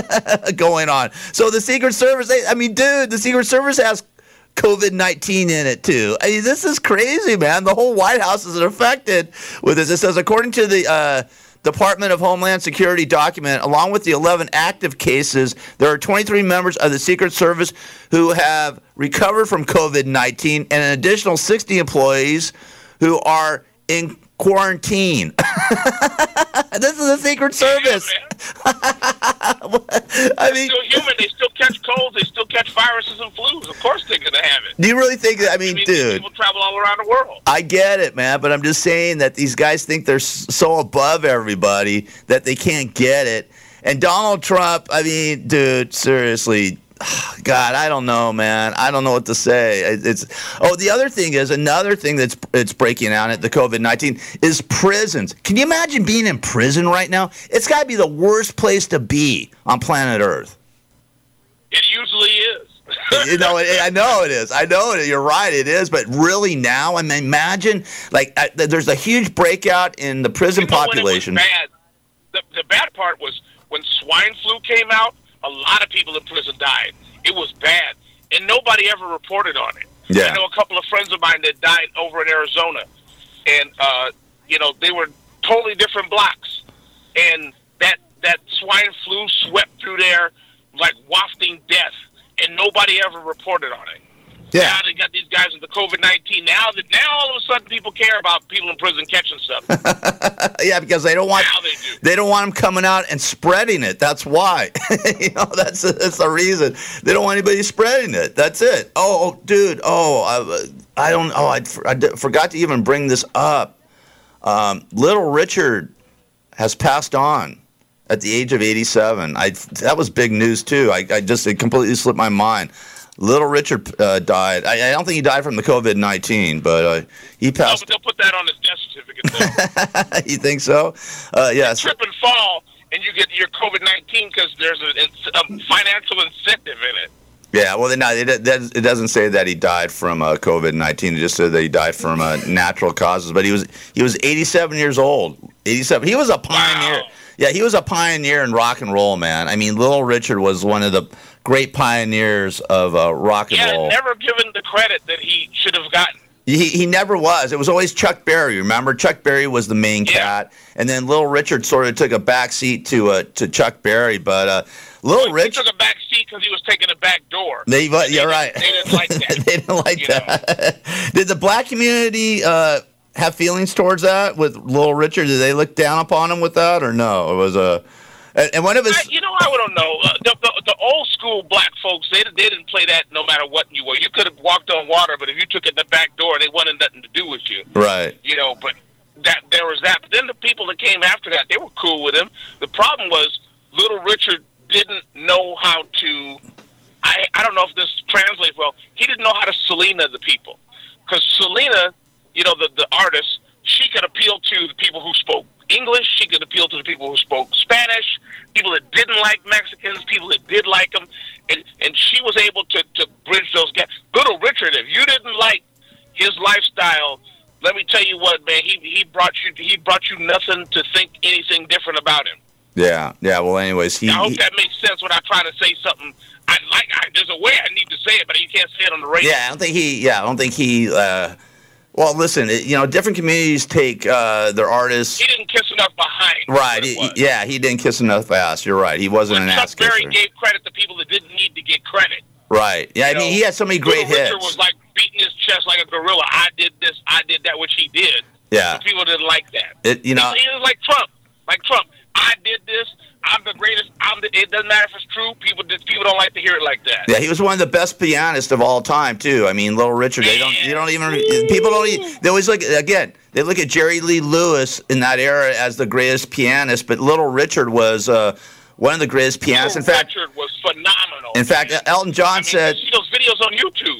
*laughs* going on. So the Secret Service, they, I mean, dude, the Secret Service has COVID 19 in it too. I mean, this is crazy, man. The whole White House is affected with this. It says, according to the uh, Department of Homeland Security document, along with the 11 active cases, there are 23 members of the Secret Service who have recovered from COVID 19 and an additional 60 employees who are in quarantine. *laughs* this is a Secret Service. *laughs* I mean, still human. They still catch colds. They still catch viruses and flus. Of course, they're gonna have it. Do you really think that? I mean, I mean dude. people travel all around the world. I get it, man, but I'm just saying that these guys think they're so above everybody that they can't get it. And Donald Trump, I mean, dude, seriously, *sighs* God, I don't know, man. I don't know what to say. It's oh, the other thing is another thing that's it's breaking out at the COVID nineteen is prisons. Can you imagine being in prison right now? It's got to be the worst place to be on planet Earth. It usually is. *laughs* you know, it, I know it is. I know it. You're right. It is. But really, now, I mean, imagine like uh, there's a huge breakout in the prison population. bad. The, the bad part was when swine flu came out. A lot of people in prison died. It was bad, and nobody ever reported on it. Yeah. I know a couple of friends of mine that died over in Arizona, and uh, you know they were totally different blocks, and that that swine flu swept through there like wafting death, and nobody ever reported on it. Yeah. Now they got these guys with the COVID nineteen. Now that now all of a sudden people care about people in prison catching stuff. *laughs* yeah, because they don't want they, don't want them coming out and spreading it. That's why. *laughs* you know, that's that's the reason. They don't want anybody spreading it. That's it. Oh, oh dude. Oh, I, I don't. Oh, I, I forgot to even bring this up. Um, Little Richard has passed on at the age of 87. I that was big news too. I, I just it completely slipped my mind. Little Richard uh, died. I, I don't think he died from the COVID 19, but uh, he No, passed. but they'll put that on his death certificate. Though. *laughs* You think so? Uh, yes. Trip and fall, and you get your COVID nineteen because there's a, it's a financial incentive in it. Yeah, well, no, it, it, it doesn't say that he died from uh, COVID nineteen. It just said that he died from uh, *laughs* natural causes. But he was he was eighty seven years old. Eighty seven. He was a pioneer. Wow. Yeah, he was a pioneer in rock and roll, man. I mean, Little Richard was one of the great pioneers of uh, rock and Yeah, roll. never given the credit that he should have gotten. He, he never was. It was always Chuck Berry. Remember, Chuck Berry was the main cat, and then Little Richard sort of took a back seat to uh, to Chuck Berry. But uh, Little He Richard, took a back seat because he was taking a back door. they, but you're right. They didn't like that. *laughs* they didn't like that. *laughs* Did the black community uh, have feelings towards that with Little Richard? Did they look down upon him with that, or no? It was a and and one of his. I, you know, I don't know. Uh, the, the, the old school black folks, they, they didn't play that no matter what you were. You could have walked on water, but if you took it in the back door, they wanted nothing to do with you. Right. You know, but that there was that. But then the people that came after that, they were cool with him. The problem was Little Richard didn't know how to. I I don't know if this translates well. He didn't know how to Selena the people, because Selena, you know, the the artist, she could appeal to the people who spoke English. She could appeal to the people who spoke Spanish, people that didn't like Mexicans, people that did like them, and and she was able to to bridge those gaps. Little Richard, if you didn't like his lifestyle, let me tell you what, man, he he brought you he brought you nothing to think anything different about him. Yeah, yeah. Well, anyways, he. I hope he- that makes sense when I try to say something. I like. I, there's a way I need to say it, but you can't say it on the radio. Yeah, I don't think he. Yeah, I don't think he. Uh, well, listen, you know, different communities take uh, their artists. He didn't kiss enough behind. Right. he- yeah, he didn't kiss enough ass. You're right. He wasn't an ass Chuck Berry gave credit to people that didn't need to get credit. Right. Yeah, I mean, he had so many great Little hits. Richard was like beating his chest like a gorilla. I did this. I did that, which he did. Yeah. But people didn't like that. It, you know, he, he was like Trump. Like Trump. I did this. I'm the greatest. I'm the, it doesn't matter if it's true. People people don't like to hear it like that. Yeah, he was one of the best pianists of all time too. I mean, Little Richard. They don't. You don't even. People don't. They always look again. They look at Jerry Lee Lewis in that era as the greatest pianist, but Little Richard was uh, one of the greatest pianists. In fact, Richard was phenomenal. in fact, Elton John said. See those videos on YouTube.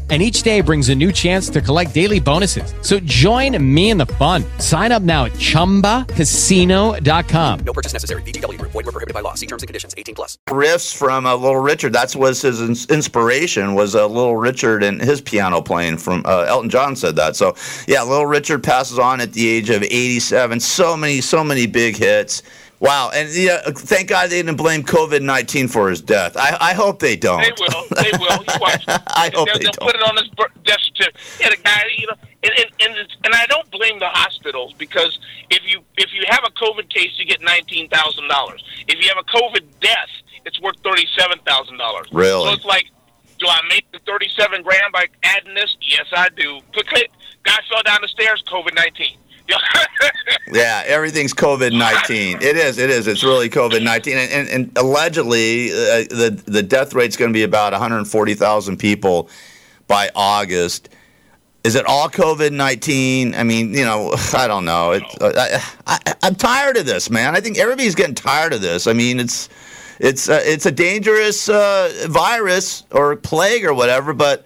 And each day brings a new chance to collect daily bonuses. So join me in the fun. Sign up now at chumbacasino.com. No purchase necessary. VGW Group. Void were prohibited by law. See terms and conditions. 18 plus. riffs from uh, Little Richard. That was his inspiration was uh, Little Richard and his piano playing. From uh, Elton John said that. So yeah, Little Richard passes on at the age of 87. So many, so many big hits. Wow, and yeah, thank God they didn't blame COVID nineteen for his death. I, I hope they don't. They will. They will. You watch. *laughs* I hope they'll, they they'll don't. put it on his death certificate. The guy, you know, and and and, it's, and I don't blame the hospitals because if you if you have a COVID case, you get nineteen thousand dollars. If you have a COVID death, it's worth thirty seven thousand dollars. Really? So it's like, do I make the thirty seven grand by adding this? Yes, I do. Click, click. Guy fell down the stairs. COVID nineteen. *laughs* Yeah, everything's COVID nineteen. It is. It is. It's really COVID nineteen, and, and, and allegedly uh, the the death rate's going to be about one hundred forty thousand people by August. Is it all COVID nineteen? I mean, you know, *sighs* I don't know. It, I, I, I'm tired of this, man. I think everybody's getting tired of this. I mean, it's it's uh, it's a dangerous uh, virus or plague or whatever, but.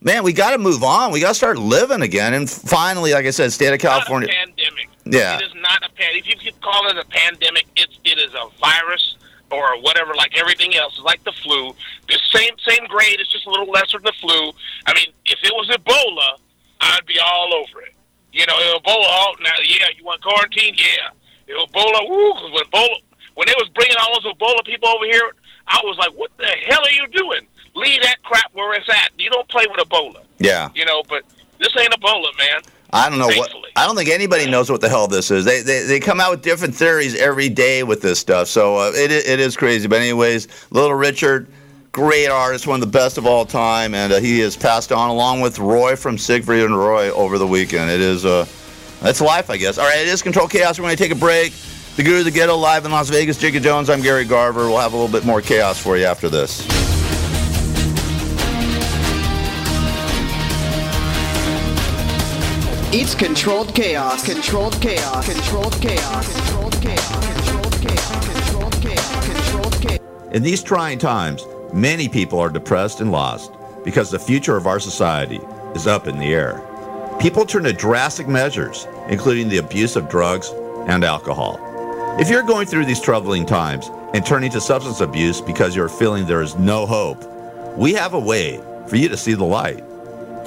Man, we got to move on. We got to start living again. And finally, like I said, state of California. pandemic. Yeah. It is not a pandemic. If you keep calling it a pandemic, it's it is a virus or whatever, like everything else. It's like the flu. The same same grade. It's just a little lesser than the flu. I mean, if it was Ebola, I'd be all over it. You know, Ebola. Oh, now, yeah, you want quarantine? Yeah. Ebola. Woo. 'cause When Ebola, when they was bringing all those Ebola people over here, I was like, what the hell are you doing? Leave that where it's at. You don't play with Ebola. Yeah. You know, but this ain't Ebola, man. I don't know what. I don't think anybody knows what the hell this is. They they, they come out with different theories every day with this stuff. So uh, it it is crazy. But anyways, Little Richard, great artist, one of the best of all time, and uh, he has passed on along with Roy from Siegfried and Roy over the weekend. It is uh, that's life, I guess. All right, it is Control Chaos. We're going to take a break. The Guru of the Ghetto live in Las Vegas. Jigga Jones. I'm Gary Garver. We'll have a little bit more chaos for you after this. It's controlled chaos. Controlled chaos. Controlled chaos. Controlled chaos. Controlled chaos. Controlled chaos. Controlled chaos. In these trying times, many people are depressed and lost because the future of our society is up in the air. People turn to drastic measures, including the abuse of drugs and alcohol. If you're going through these troubling times and turning to substance abuse because you're feeling there is no hope, we have a way for you to see the light.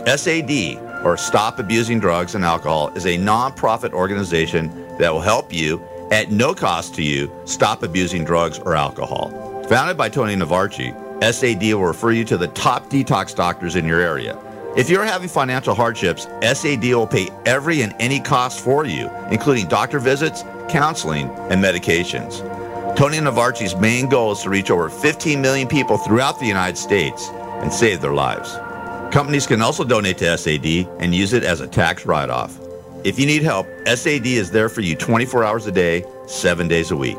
SAD, or Stop Abusing Drugs and Alcohol, is a nonprofit organization that will help you, at no cost to you, stop abusing drugs or alcohol. Founded by Tony Navarchi, SAD will refer you to the top detox doctors in your area. If you're having financial hardships, SAD will pay every and any cost for you, including doctor visits, counseling, and medications. Tony Navarchi's main goal is to reach over 15 million people throughout the United States and save their lives. Companies can also donate to SAD and use it as a tax write off. If you need help, SAD is there for you 24 hours a day, 7 days a week.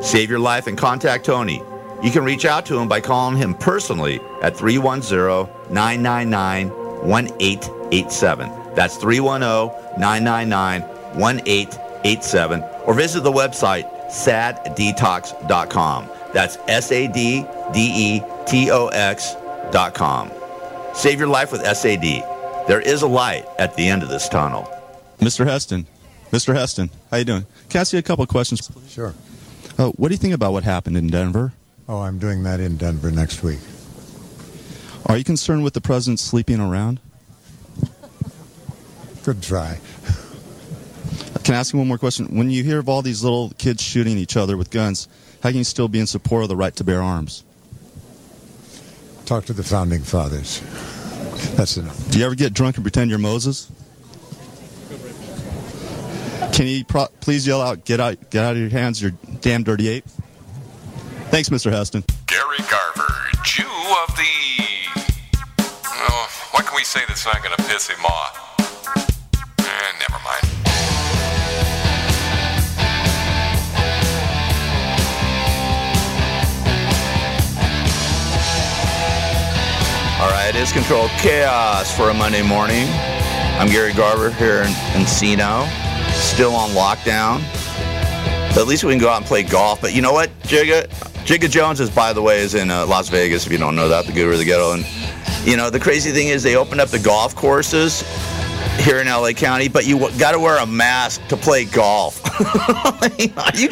Save your life and contact Tony. You can reach out to him by calling him personally at 310 999 1887. That's 310 999 1887. Or visit the website saddetox.com. That's S A D D E T O X.com. Save your life with SAD. There is a light at the end of this tunnel. Mr. Heston, Mr. Heston, how you doing? Can I ask you a couple of questions? please? Sure. Uh, what do you think about what happened in Denver? Oh, I'm doing that in Denver next week. Are you concerned with the president sleeping around? Good try. Can I ask you one more question? When you hear of all these little kids shooting each other with guns, how can you still be in support of the right to bear arms? Talk to the founding fathers. That's enough. Do you ever get drunk and pretend you're Moses? Can you pro- please yell out, "Get out! Get out of your hands, you damn dirty ape"? Thanks, Mr. Heston. Gary Garver, Jew of the. Oh, what can we say that's not going to piss him off? All right, it is Control chaos for a Monday morning. I'm Gary Garver here in Encino, still on lockdown. But at least we can go out and play golf. But you know what, Jigga? Jigga Jones is, by the way, is in uh, Las Vegas. If you don't know that, the Guru of the Ghetto. And you know the crazy thing is they opened up the golf courses here in LA County, but you got to wear a mask to play golf. *laughs* You?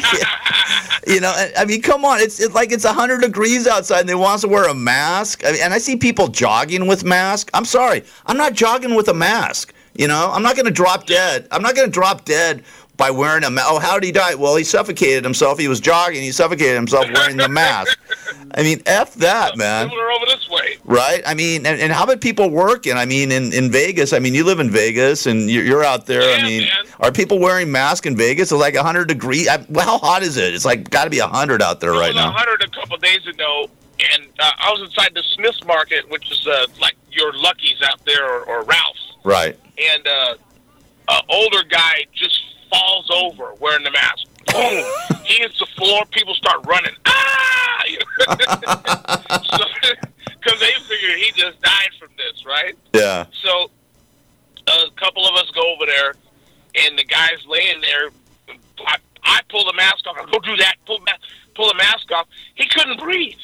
You know, I- mean, come on. It's, like it's 100 degrees outside and they want us to wear a mask. I mean, and I see people jogging with masks. I'm sorry. I'm not jogging with a mask. You know, I'm not going to drop dead. I'm not going to drop dead by wearing a mask. Oh, how did he die? Well, he suffocated himself. He was jogging. He suffocated himself wearing the mask. I mean, f that, man. Over this way. Right? I mean, and, and how about people working? I mean, in, in Vegas, I mean, you live in Vegas and you're, you're out there. I mean, are people wearing masks in Vegas? It's like 100 degrees. I, well, how hot is it? It's like got to be 100 out there It right was now. 100 a couple days ago, and uh, I was inside the Smith's Market, which is uh, like your Lucky's out there or, or Ralph's, Right. and uh, an older guy just falls over wearing the mask. Boom! *laughs* he hits the floor. People start running. Ah! *laughs* *laughs* Because they figure he just died from this, right? Yeah. So a couple of us go over there, and the guy's laying there. I, I pull the mask off. I go do that. Pull, pull the mask off. He couldn't breathe.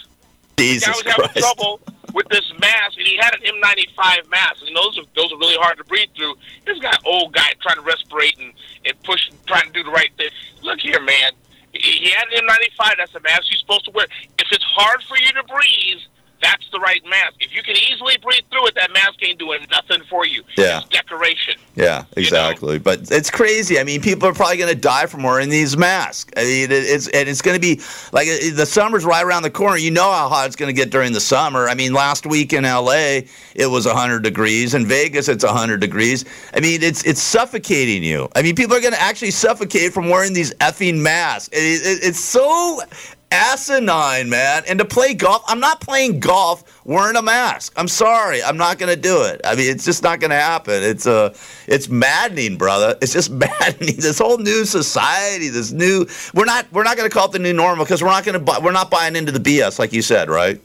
Jesus the guy was having Christ. trouble with this mask, and he had an N95 mask, and those are those are really hard to breathe through. This guy, old guy, trying to respirate and, and push, trying to do the right thing. Look here, man. He he had an N95. That's a mask you're supposed to wear. If it's hard for you to breathe, that's the right mask. If you can easily breathe through it, that mask ain't doing nothing for you. Yeah. It's decoration. Yeah, exactly. But it's crazy. I mean, people are probably going to die from wearing these masks. I mean, it's and it's going to be like the summer's right around the corner. You know how hot it's going to get during the summer. I mean, last week in L.A. it was 100 degrees. In Vegas, it's 100 degrees. I mean, it's it's suffocating you. I mean, people are going to actually suffocate from wearing these effing masks. It, it, it's so asinine, man. And to play golf, I'm not playing golf wearing a mask. I'm sorry, I'm not to do it. I mean, it's just not to happen. It's uh, it's maddening, brother. It's just *laughs* maddening. This whole new society, this new we're not we're not to call it the new normal because we're not to buy, we're not buying into the BS like you said, right?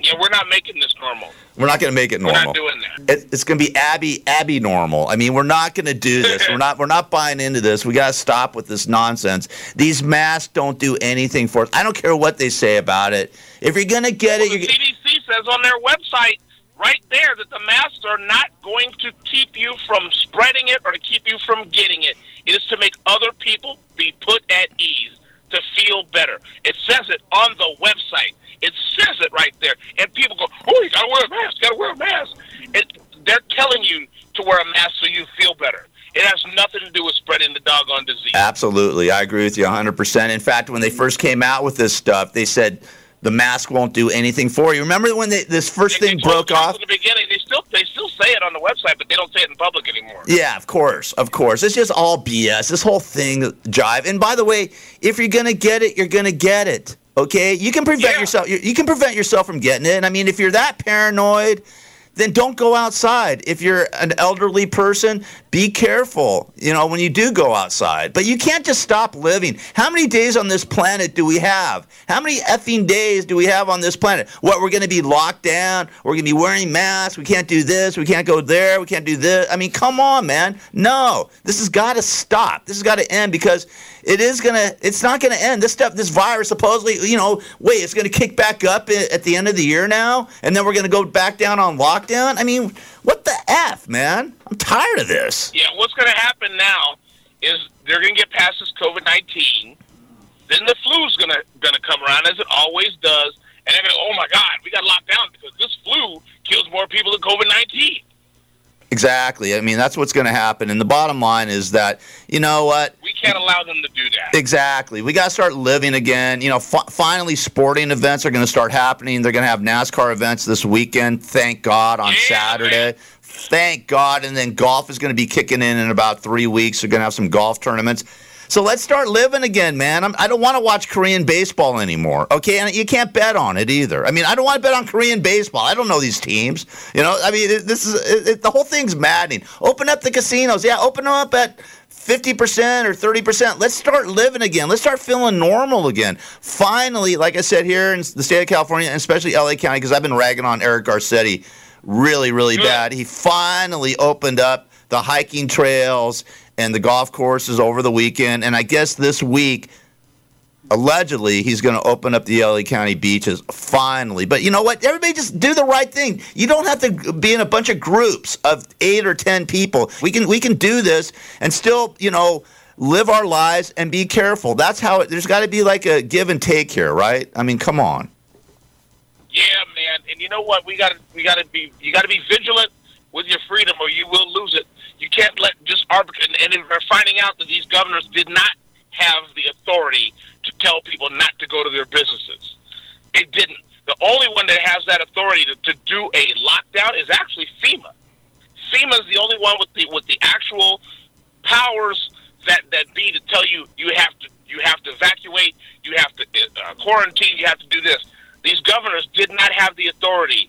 Yeah, we're not making this normal. We're not going to make it normal. We're not doing that. It, it's going to be Abby Abby normal. I mean, we're not going to do this. we're not we're not buying into this. We got to stop with this nonsense. These masks don't do anything for us. I don't care what they say about it. If you're going to get it, The CDC says on their website right there that the masks are not going to keep you from spreading it or to keep you from getting it. It is to make other people be put at ease, to feel better. It says it on the website. It says it right there. And people go, oh, you got to wear a mask, got to wear a mask. It, they're telling you to wear a mask so you feel better. It has nothing to do with spreading the doggone disease. Absolutely. I agree with you 100%. In fact, when they first came out with this stuff, they said the mask won't do anything for you. Remember when they, this first thing broke off? In the beginning, they still they still say it on the website, but they don't say it in public anymore. Yeah, of course, of course. It's just all BS. This whole thing jive. And by the way, if you're gonna get it, you're gonna get it. Okay, you can prevent yourself. You, can prevent yourself from getting it. And I mean, if you're that paranoid, then don't go outside. If you're an elderly person, be careful. You know when you do go outside. But you can't just stop living. How many days on this planet do we have? How many effing days do we have on this planet? What we're gonna be locked down? We're gonna be wearing masks. We can't do this. We can't go there. We can't do this. I mean, come on, man. No, this has got to stop. This has got to end because it is gonna. It's not gonna end. This stuff, this virus, supposedly, you know, wait, it's gonna kick back up at the end of the year now, and then we're gonna go back down on lockdown. I mean, what the f, man? I'm tired of this. Yeah, what's going to happen now is they're going to get past this COVID nineteen. Then the flu's going to come around as it always does, and they're going to, oh my God, we got locked down because this flu kills more people than COVID nineteen. Exactly. I mean, that's what's going to happen. And the bottom line is that, you know what? We can't allow them to do that. Exactly. We got to start living again. You know, fi- finally, sporting events are going to start happening. They're going to have NASCAR events this weekend. Thank God on Saturday. Thank God. And then golf is going to be kicking in in about three weeks. They're going to have some golf tournaments. So let's start living again, man. I'm, I don't want to watch Korean baseball anymore. Okay, and you can't bet on it either. I mean, I don't want to bet on Korean baseball. I don't know these teams. You know, I mean, it, this is it, it, the whole thing's maddening. Open up the casinos. Yeah, open them up at 50% or 30%. Let's start living again. Let's start feeling normal again. Finally, like I said here in the state of California, and especially LA County, because I've been ragging on Eric Garcetti really, really bad. He finally opened up the hiking trails and the golf course is over the weekend. And I guess this week, allegedly, he's going to open up the LA County beaches finally. But you know what? Everybody just do the right thing. You don't have to be in a bunch of groups of eight or ten people. We can we can do this and still, you know, live our lives and be careful. That's how it, there's got to be like a give and take here, right? I mean, come on. Yeah, man. And you know what? We got we got to be you got to be vigilant with your freedom, or you will lose it. You can't let just arbitrate. And, finding out that these governors did not have the authority to tell people not to go to their businesses. It didn't. The only one that has that authority to, to do a lockdown is actually FEMA. FEMA is the only one with the with the actual powers that that be to tell you you have to you have to evacuate, you have to uh, quarantine, you have to do this. These governors did not have the authority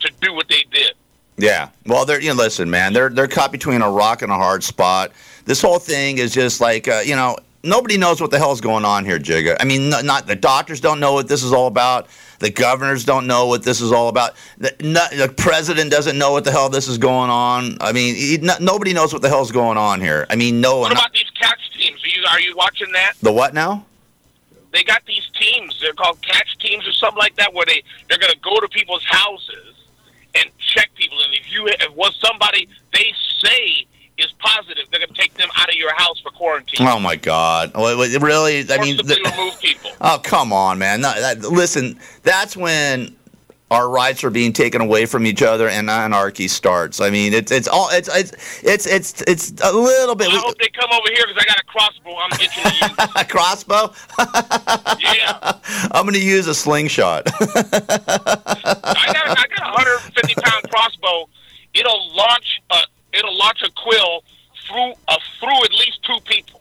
to do what they did. Yeah. Well, they're you know, listen, man, they're they're caught between a rock and a hard spot. This whole thing is just like uh, you know, nobody knows what the hell's going on here, Jigga. I mean, not, not the doctors don't know what this is all about. The governors don't know what this is all about. The, not, the president doesn't know what the hell this is going on. I mean, he, no, nobody knows what the hell's going on here. I mean, no What about these catch teams? Are you are you watching that? The what now? They got these teams. They're called catch teams or something like that, where they they're going to go to people's houses and check people. And if you if was somebody they say is positive, they're going to take them out of your house for quarantine. Oh my God! Really? I mean, the- remove people. oh come on, man! No, that, listen, that's when our rights are being taken away from each other and anarchy starts. I mean, it's it's all it's it's it's it's it's a little bit. I hope they come over here because I got a crossbow. I'm use. *laughs* a crossbow? yeah, *laughs* I'm going to use a slingshot. I *laughs* got I got a 150 pound crossbow. It'll launch a it'll launch a quill through uh, through at least two people.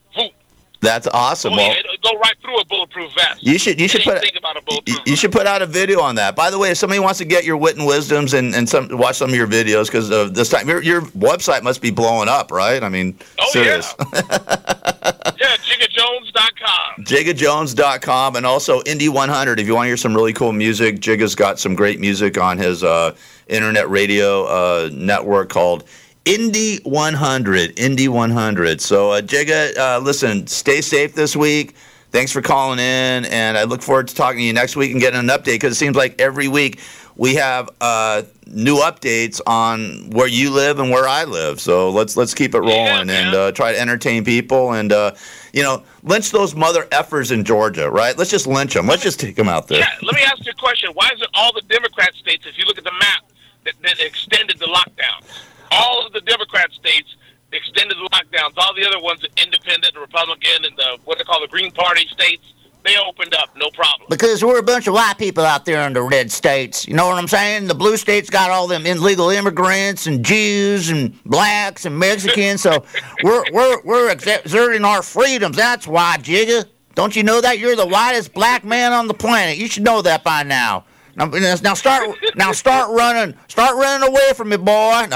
That's awesome. Oh, Well, yeah, it'll go right through a bulletproof vest. You should you should put think about a you, should put out a video on that. By the way, if somebody wants to get your wit and wisdoms and, and some watch some of your videos because of this time, your, your website must be blowing up, right? I mean, Oh, serious. *laughs* yeah, JiggaJones.com. JiggaJones.com and also Indie 100. If you want to hear some really cool music, Jigga's got some great music on his uh, internet radio uh, network called Indie 100. Indy 100. So, uh, Jigga, uh, listen, stay safe this week. Thanks for calling in, and I look forward to talking to you next week and getting an update because it seems like every week we have uh, new updates on where you live and where I live. So let's let's keep it rolling and uh, try to entertain people and uh, you know lynch those mother effers in Georgia, right? Let's just lynch them. Let's just take them out there. Yeah, let me ask you a question. Why is it all the Democrat states, if you look at the map, that, that extended the lockdown? All of the Democrat states extended the lockdowns. All the other ones, the independent, Republican, and the what they call the Green Party states, they opened up, no problem. Because we're a bunch of white people out there in the red states. You know what I'm saying? The blue states got all them illegal immigrants and Jews and blacks and Mexicans. So *laughs* we're we're we're exerting our freedoms. That's why, Jigga. Don't you know that you're the whitest black man on the planet? You should know that by now. Now, now start now start running start running away from me, boy. *laughs*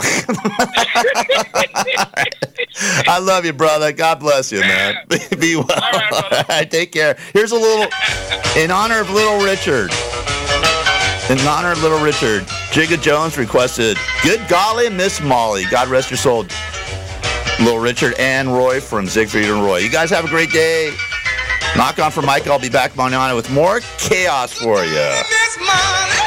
I love you, brother. God bless you, man. *laughs* Be well. *laughs* All right, take care. Here's a little, in honor of Little Richard. In honor of Little Richard, Jigga Jones requested "Good Golly, Miss Molly." God rest your soul, Little Richard and Roy from Siegfried and Roy. You guys have a great day. Knock on for Mike. I'll be back Manana with more chaos for you.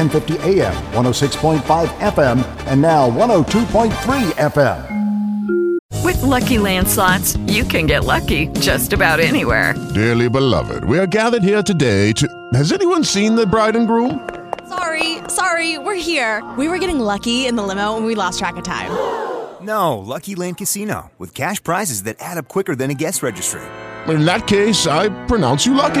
1050 AM, 106.5 FM, and now 102.3 FM. With Lucky Land slots, you can get lucky just about anywhere. Dearly beloved, we are gathered here today to. Has anyone seen the bride and groom? Sorry, sorry, we're here. We were getting lucky in the limo and we lost track of time. *gasps* No, Lucky Land Casino, with cash prizes that add up quicker than a guest registry. In that case, I pronounce you lucky.